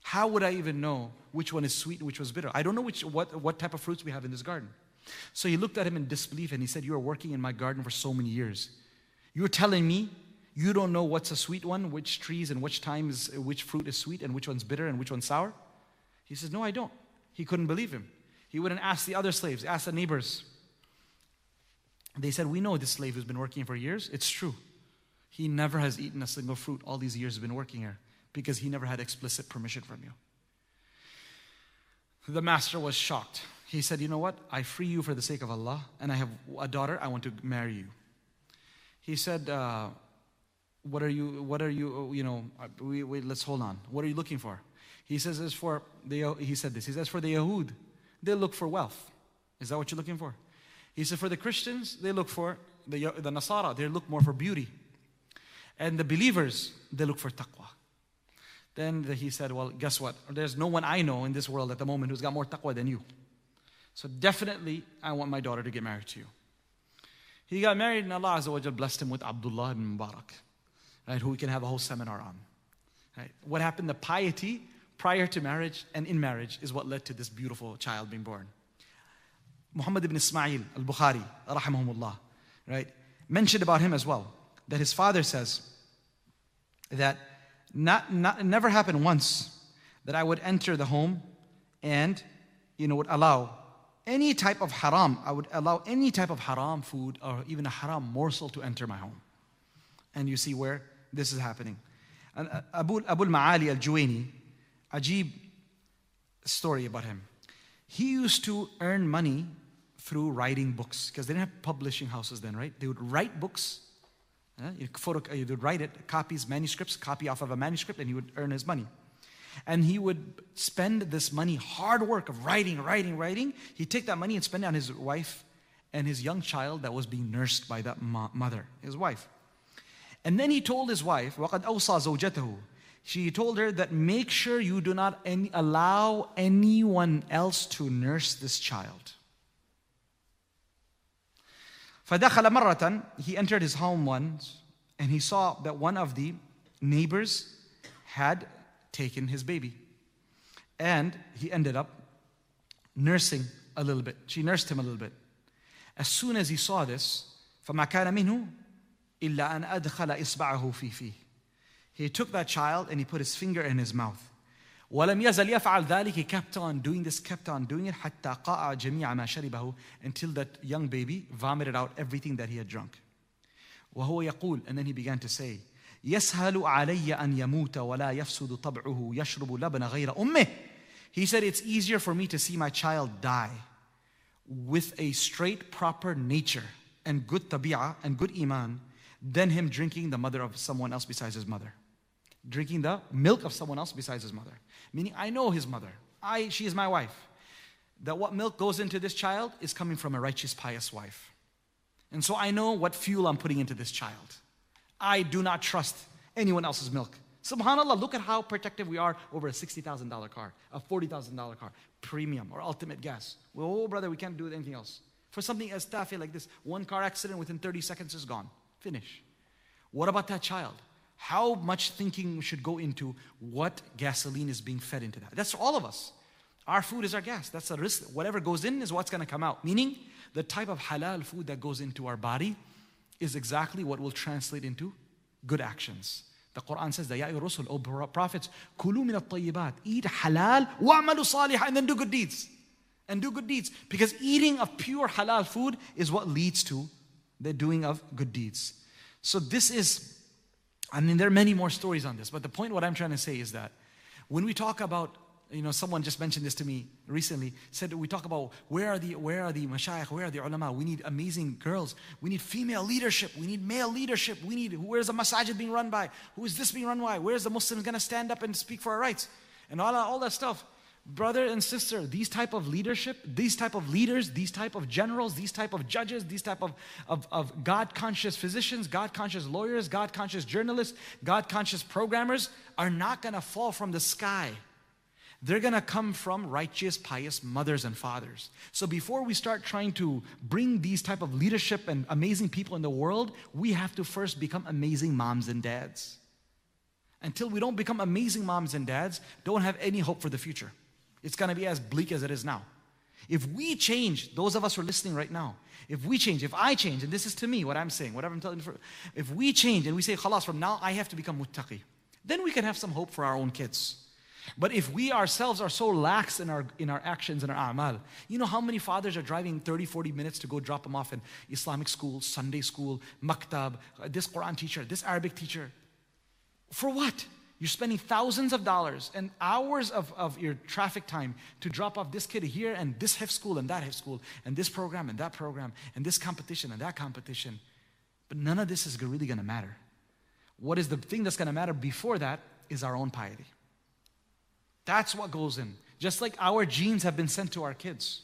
How would I even know which one is sweet and which was bitter? I don't know which, what, what type of fruits we have in this garden. So he looked at him in disbelief and he said, You are working in my garden for so many years. You're telling me you don't know what's a sweet one, which trees and which times which fruit is sweet and which one's bitter and which one's sour? He says, No, I don't. He couldn't believe him. He wouldn't ask the other slaves, ask the neighbors. They said, We know this slave who's been working for years. It's true. He never has eaten a single fruit all these years he's been working here because he never had explicit permission from you. The master was shocked. He said, You know what? I free you for the sake of Allah, and I have a daughter. I want to marry you. He said, uh, What are you, what are you, you know, we, we, let's hold on. What are you looking for? He says, As for the, he said this, he says, For the Yahud, they look for wealth. Is that what you're looking for? He said, For the Christians, they look for, the, the Nasara, they look more for beauty. And the believers, they look for taqwa. Then he said, Well, guess what? There's no one I know in this world at the moment who's got more taqwa than you. So definitely, I want my daughter to get married to you. He got married, and Allah Azza blessed him with Abdullah ibn Mubarak, right, who we can have a whole seminar on. Right? What happened? The piety prior to marriage and in marriage is what led to this beautiful child being born. Muhammad ibn Ismail al Bukhari, rahimahumullah, right, mentioned about him as well that his father says that not, not, it never happened once that I would enter the home and, you know, would allow any type of haram. I would allow any type of haram food or even a haram morsel to enter my home. And you see where this is happening. And uh, Abu, Abu al-Ma'ali al-Juwaini, ajib story about him. He used to earn money through writing books because they didn't have publishing houses then, right? They would write books you photo, you would write it, copies, manuscripts, copy off of a manuscript, and he would earn his money. And he would spend this money, hard work of writing, writing, writing. He'd take that money and spend it on his wife and his young child that was being nursed by that mother, his wife. And then he told his wife, وَقَدْ أَوْصَى زَوْجَتَهُ She told her that make sure you do not any, allow anyone else to nurse this child. فدخل مرة he entered his home once and he saw that one of the neighbors had taken his baby and he ended up nursing a little bit she nursed him a little bit as soon as he saw this فما كان منه إلا أن أدخل إصبعه في فيه He took that child and he put his finger in his mouth. ولم يزل يفعل ذلك he kept on doing this kept on doing it حتى قاع جميع ما شربه until that young baby vomited out everything that he had drunk وهو يقول and then he began to say يسهل علي أن يموت ولا يفسد طبعه يشرب لبن غير أمه he said it's easier for me to see my child die with a straight proper nature and good tabi'ah and good iman than him drinking the mother of someone else besides his mother drinking the milk of someone else besides his mother Meaning, I know his mother. I, she is my wife. That what milk goes into this child is coming from a righteous, pious wife. And so I know what fuel I'm putting into this child. I do not trust anyone else's milk. Subhanallah, look at how protective we are over a $60,000 car, a $40,000 car, premium or ultimate gas. Well, oh, brother, we can't do anything else. For something as taffy like this, one car accident within 30 seconds is gone. Finish. What about that child? How much thinking should go into what gasoline is being fed into that. That's all of us. Our food is our gas. That's a risk. Whatever goes in is what's going to come out. Meaning, the type of halal food that goes into our body is exactly what will translate into good actions. The Quran says, Ya Rusul, O prophets, kulu min at eat halal, wa'amalu salihah, and then do good deeds. And do good deeds. Because eating of pure halal food is what leads to the doing of good deeds. So this is I mean, there are many more stories on this, but the point what I'm trying to say is that when we talk about, you know, someone just mentioned this to me recently, said we talk about where are the where are the mashayikh, where are the ulama? We need amazing girls. We need female leadership. We need male leadership. We need where's the masajid being run by? Who is this being run by? Where's the Muslims gonna stand up and speak for our rights? And all, all that stuff brother and sister these type of leadership these type of leaders these type of generals these type of judges these type of, of, of god conscious physicians god conscious lawyers god conscious journalists god conscious programmers are not going to fall from the sky. They're going to come from righteous pious mothers and fathers. So before we start trying to bring these type of leadership and amazing people in the world we have to first become amazing moms and dads. Until we don't become amazing moms and dads don't have any hope for the future it's going to be as bleak as it is now. If we change, those of us who are listening right now, if we change, if I change, and this is to me what I'm saying, whatever I'm telling you, if we change and we say, khalas, from now I have to become muttaqi, then we can have some hope for our own kids. But if we ourselves are so lax in our, in our actions and our a'mal, you know how many fathers are driving 30, 40 minutes to go drop them off in Islamic school, Sunday school, maktab, this Quran teacher, this Arabic teacher? For what? You're spending thousands of dollars and hours of, of your traffic time to drop off this kid here and this high school and that high school and this program and that program and this competition and that competition. But none of this is really going to matter. What is the thing that's going to matter before that is our own piety. That's what goes in. Just like our genes have been sent to our kids.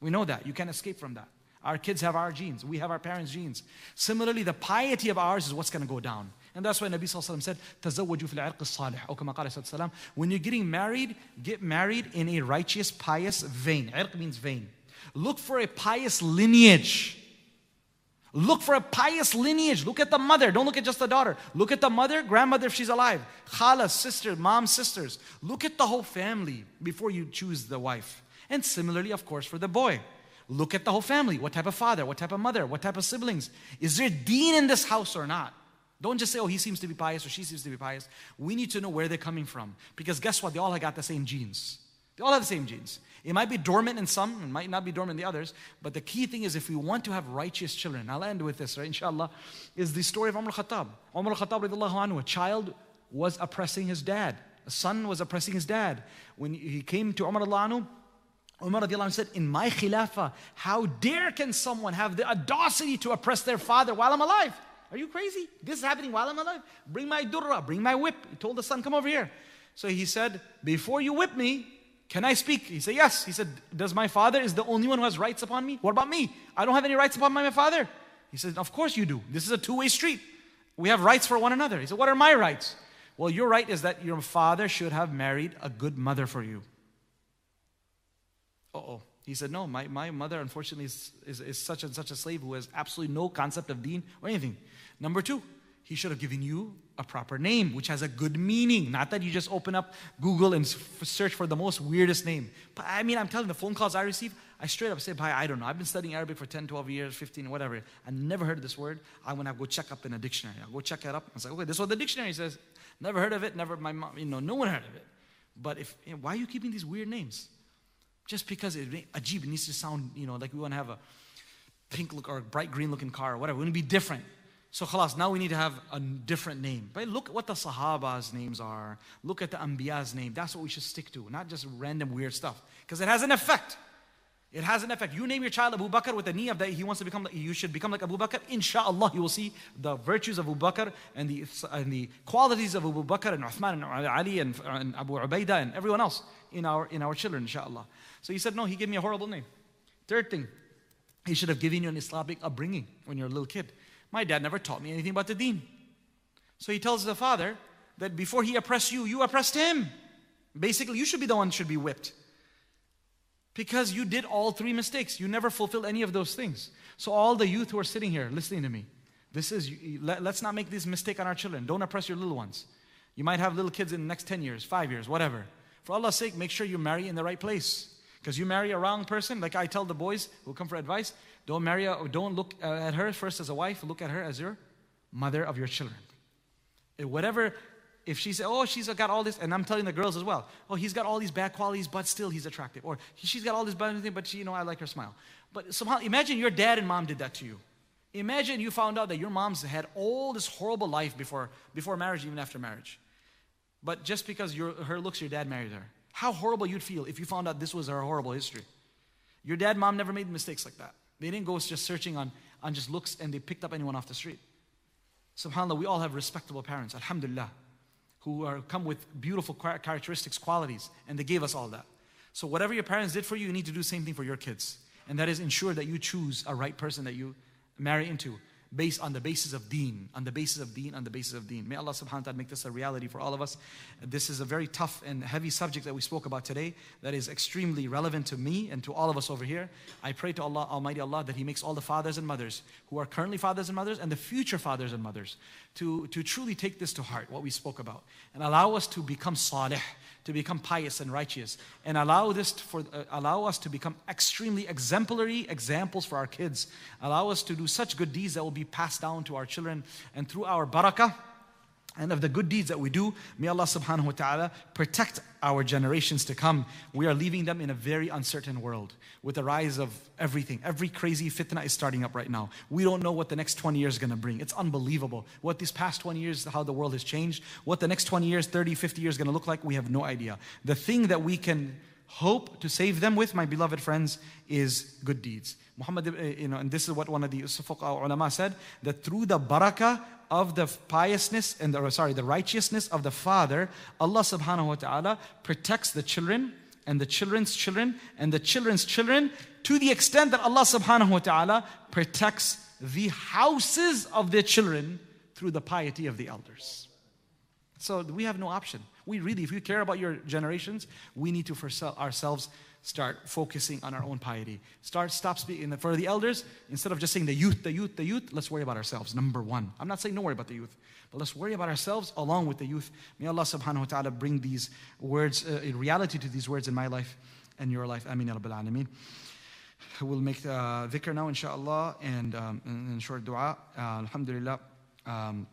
We know that. You can't escape from that. Our kids have our genes. We have our parents' genes. Similarly, the piety of ours is what's going to go down. And that's why Nabi Sallallahu said, تَزَوَّجُوا فِي الْعِرْقِ الصَّالِحِ Or كما قال When you're getting married, get married in a righteous, pious vein. Irq means vein. Look for a pious lineage. Look for a pious lineage. Look at the mother. Don't look at just the daughter. Look at the mother, grandmother if she's alive. Khala, sister, mom, sisters. Look at the whole family before you choose the wife. And similarly, of course, for the boy. Look at the whole family. What type of father? What type of mother? What type of siblings? Is there deen in this house or not? Don't just say, oh, he seems to be pious or she seems to be pious. We need to know where they're coming from. Because guess what? They all have got the same genes. They all have the same genes. It might be dormant in some, it might not be dormant in the others. But the key thing is if we want to have righteous children, I'll end with this, right? Inshallah, is the story of Umar al-Khattab. Umar al-Khattab, anhu, a child was oppressing his dad. A son was oppressing his dad. When he came to Umar anhu, Umar said, In my khilafah, how dare can someone have the audacity to oppress their father while I'm alive? Are you crazy? This is happening while I'm alive. Bring my durra, bring my whip. He told the son, Come over here. So he said, Before you whip me, can I speak? He said, Yes. He said, Does my father is the only one who has rights upon me? What about me? I don't have any rights upon my father. He said, Of course you do. This is a two way street. We have rights for one another. He said, What are my rights? Well, your right is that your father should have married a good mother for you. Uh oh. He said, No, my, my mother, unfortunately, is, is, is such and such a slave who has absolutely no concept of deen or anything. Number two, he should have given you a proper name, which has a good meaning. Not that you just open up Google and search for the most weirdest name. But I mean, I'm telling the phone calls I receive, I straight up say, Bhai, I don't know. I've been studying Arabic for 10, 12 years, 15, whatever. I never heard this word. I want to go check up in a dictionary. I'll go check it up. I was like, okay, this is what the dictionary says. Never heard of it, never, my mom, you know, no one heard of it. But if, you know, why are you keeping these weird names? Just because it, eh, ajib, it needs to sound, you know, like we want to have a pink look or a bright green looking car or whatever. Want to be different. So khalas, now we need to have a different name. But look at what the Sahaba's names are. Look at the Anbiya's name. That's what we should stick to, not just random weird stuff. Because it has an effect. It has an effect. You name your child Abu Bakr with the niyah that he wants to become, like you should become like Abu Bakr. Inshallah, you will see the virtues of Abu Bakr and the, and the qualities of Abu Bakr and Uthman and Ali and, and Abu Ubaidah and everyone else in our, in our children, inshallah. So he said, no, he gave me a horrible name. Third thing, he should have given you an Islamic upbringing when you're a little kid. My dad never taught me anything about the deen. So he tells the father that before he oppressed you, you oppressed him. Basically, you should be the one should be whipped. Because you did all three mistakes. You never fulfilled any of those things. So, all the youth who are sitting here listening to me, this is, let, us not make this mistake on our children. Don't oppress your little ones. You might have little kids in the next 10 years, five years, whatever. For Allah's sake, make sure you marry in the right place. Because you marry a wrong person, like I tell the boys who come for advice, don't marry, a, don't look uh, at her first as a wife, look at her as your mother of your children. Whatever if she said, oh, she's got all this, and I'm telling the girls as well, oh, he's got all these bad qualities, but still he's attractive. Or she's got all this bad thing, but she, you know, I like her smile. But somehow, imagine your dad and mom did that to you. Imagine you found out that your mom's had all this horrible life before, before marriage, even after marriage. But just because her looks, your dad married her. How horrible you'd feel if you found out this was her horrible history. Your dad, mom never made mistakes like that. They didn't go just searching on, on just looks and they picked up anyone off the street. SubhanAllah, we all have respectable parents. Alhamdulillah who are, come with beautiful characteristics, qualities, and they gave us all that. So whatever your parents did for you, you need to do the same thing for your kids. And that is ensure that you choose a right person that you marry into based on the basis of deen, on the basis of deen, on the basis of deen. May Allah subhanahu wa ta'ala make this a reality for all of us. This is a very tough and heavy subject that we spoke about today that is extremely relevant to me and to all of us over here. I pray to Allah, Almighty Allah, that He makes all the fathers and mothers who are currently fathers and mothers and the future fathers and mothers to, to truly take this to heart, what we spoke about, and allow us to become salih, to become pious and righteous and allow this for uh, allow us to become extremely exemplary examples for our kids. Allow us to do such good deeds that will be passed down to our children and through our barakah and of the good deeds that we do, may Allah subhanahu wa ta'ala protect our generations to come. We are leaving them in a very uncertain world with the rise of everything. Every crazy fitna is starting up right now. We don't know what the next 20 years is going to bring. It's unbelievable. What these past 20 years, how the world has changed. What the next 20 years, 30, 50 years is going to look like, we have no idea. The thing that we can hope to save them with, my beloved friends, is good deeds. Muhammad, uh, you know, and this is what one of the ulama said, that through the barakah of the piousness and the, sorry, the righteousness of the father, Allah subhanahu wa ta'ala protects the children and the children's children and the children's children to the extent that Allah subhanahu wa ta'ala protects the houses of their children through the piety of the elders. So we have no option. We really, if we care about your generations, we need to for ourselves start focusing on our own piety. Start, stop speaking for the elders. Instead of just saying the youth, the youth, the youth, let's worry about ourselves. Number one. I'm not saying don't worry about the youth, but let's worry about ourselves along with the youth. May Allah subhanahu wa ta'ala bring these words, uh, reality to these words in my life and your life. Ameen Rabbil Alameen. We'll make the uh, now, inshallah, and, um, short dua. Uh, alhamdulillah. Um,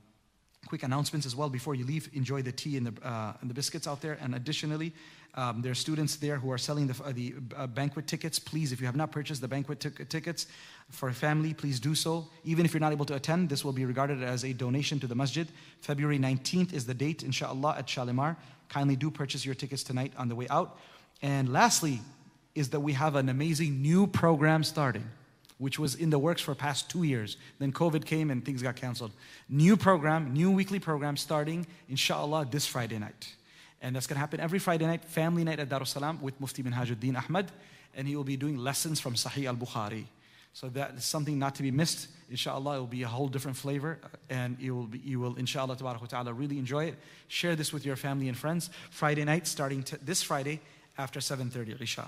quick announcements as well before you leave. Enjoy the tea and the, uh, and the biscuits out there. And additionally, um, there are students there who are selling the, uh, the uh, banquet tickets. Please, if you have not purchased the banquet t- tickets for a family, please do so. Even if you're not able to attend, this will be regarded as a donation to the masjid. February 19th is the date, inshallah, at Shalimar. Kindly do purchase your tickets tonight on the way out. And lastly, is that we have an amazing new program starting which was in the works for past two years. Then COVID came and things got canceled. New program, new weekly program starting, inshallah, this Friday night. And that's going to happen every Friday night, family night at Darussalam with Mufti Minhajuddin Ahmad. And he will be doing lessons from Sahih al Bukhari. So that is something not to be missed. Inshallah, it will be a whole different flavor. Uh, and you will, be, you will inshallah, ta'ala, really enjoy it. Share this with your family and friends. Friday night, starting this Friday after 7.30 Isha.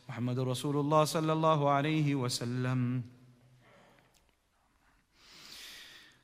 محمد رسول الله صلى الله عليه وسلم.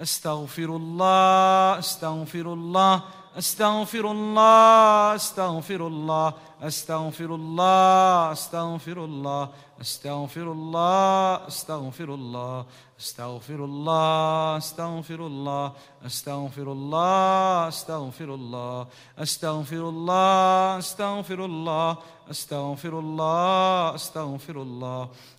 استغفر الله استغفر الله استغفر الله استغفر الله استغفر الله استغفر الله استغفر الله استغفر الله استغفر الله استغفر الله استغفر الله استغفر الله استغفر الله استغفر الله استغفر الله استغفر الله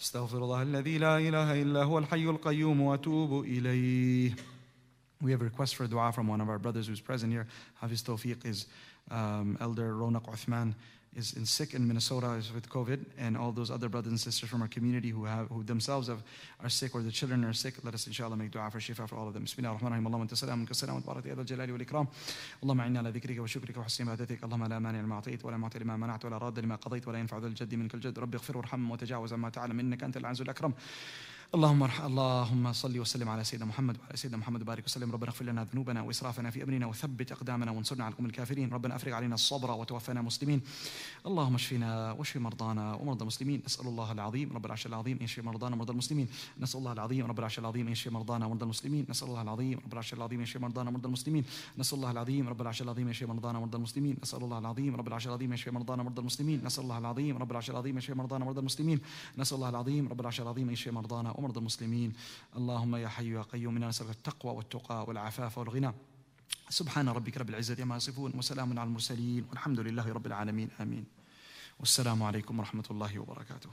استغفر الله الذي لا اله الا هو الحي القيوم واتوب اليه We have a request for a dua from one of our brothers who's present here. Hafiz Tawfiq is um, Elder Ronak Uthman is in sick in Minnesota is with COVID, and all those other brothers and sisters from our community who have who themselves have, are sick or the children are sick. Let us inshallah make dua for shifa for all of them. بسم الله الرحمن الرحيم اللهم انت السلام منك السلام وتبارك يا ذا الجلال والاكرام. اللهم اعنا على ذكرك وشكرك وحسن عبادتك اللهم لا مانع لما اعطيت ولا معطي لما منعت ولا راد لما قضيت ولا ينفع ذا الجد منك الجد ربي اغفر وارحم وتجاوز عما تعلم انك انت العز الاكرم. اللهم ارحم اللهم صل وسلم على سيدنا محمد وعلى سيدنا محمد. وبارك وسلم ربنا اغفر لنا ذنوبنا وإسرافنا في أمرنا وثبت أقدامنا وانصرنا على القوم الكافرين. ربنا أفرغ علينا الصبر وتوفنا مسلمين. اللهم اشفنا واشف مرضانا ومرضى المسلمين. نسأل الله العظيم رب العرش العظيم أن يشفي مرضانا ومرضى المسلمين. نسأل الله العظيم رب العرش العظيم أن يشفي مرضانا ومرضى المسلمين. نسأل الله العظيم رب العرش العظيم أن يشفي مرضانا ومرضى المسلمين. نسأل الله العظيم رب العرش العظيم أن يشفي مرضانا ومرضى المسلمين. نسأل الله العظيم رب العرش العظيم أن يشفي مرضانا ومرضى المسلمين. نسأل الله العظيم رب العرش العظيم أن يشفي مرضانا ومرضى المسلمين. نسأل الله العظيم رب العرش العظيم أن يشفي مرضانا ومرضى المسلمين. اللهم يا حي يا قيوم إنا نسألك التقوى والتقى والعفاف والغنى. سبحان ربك رب العزة عما يصفون وسلام على المرسلين والحمد لله رب العالمين. آمين. والسلام عليكم ورحمة الله وبركاته.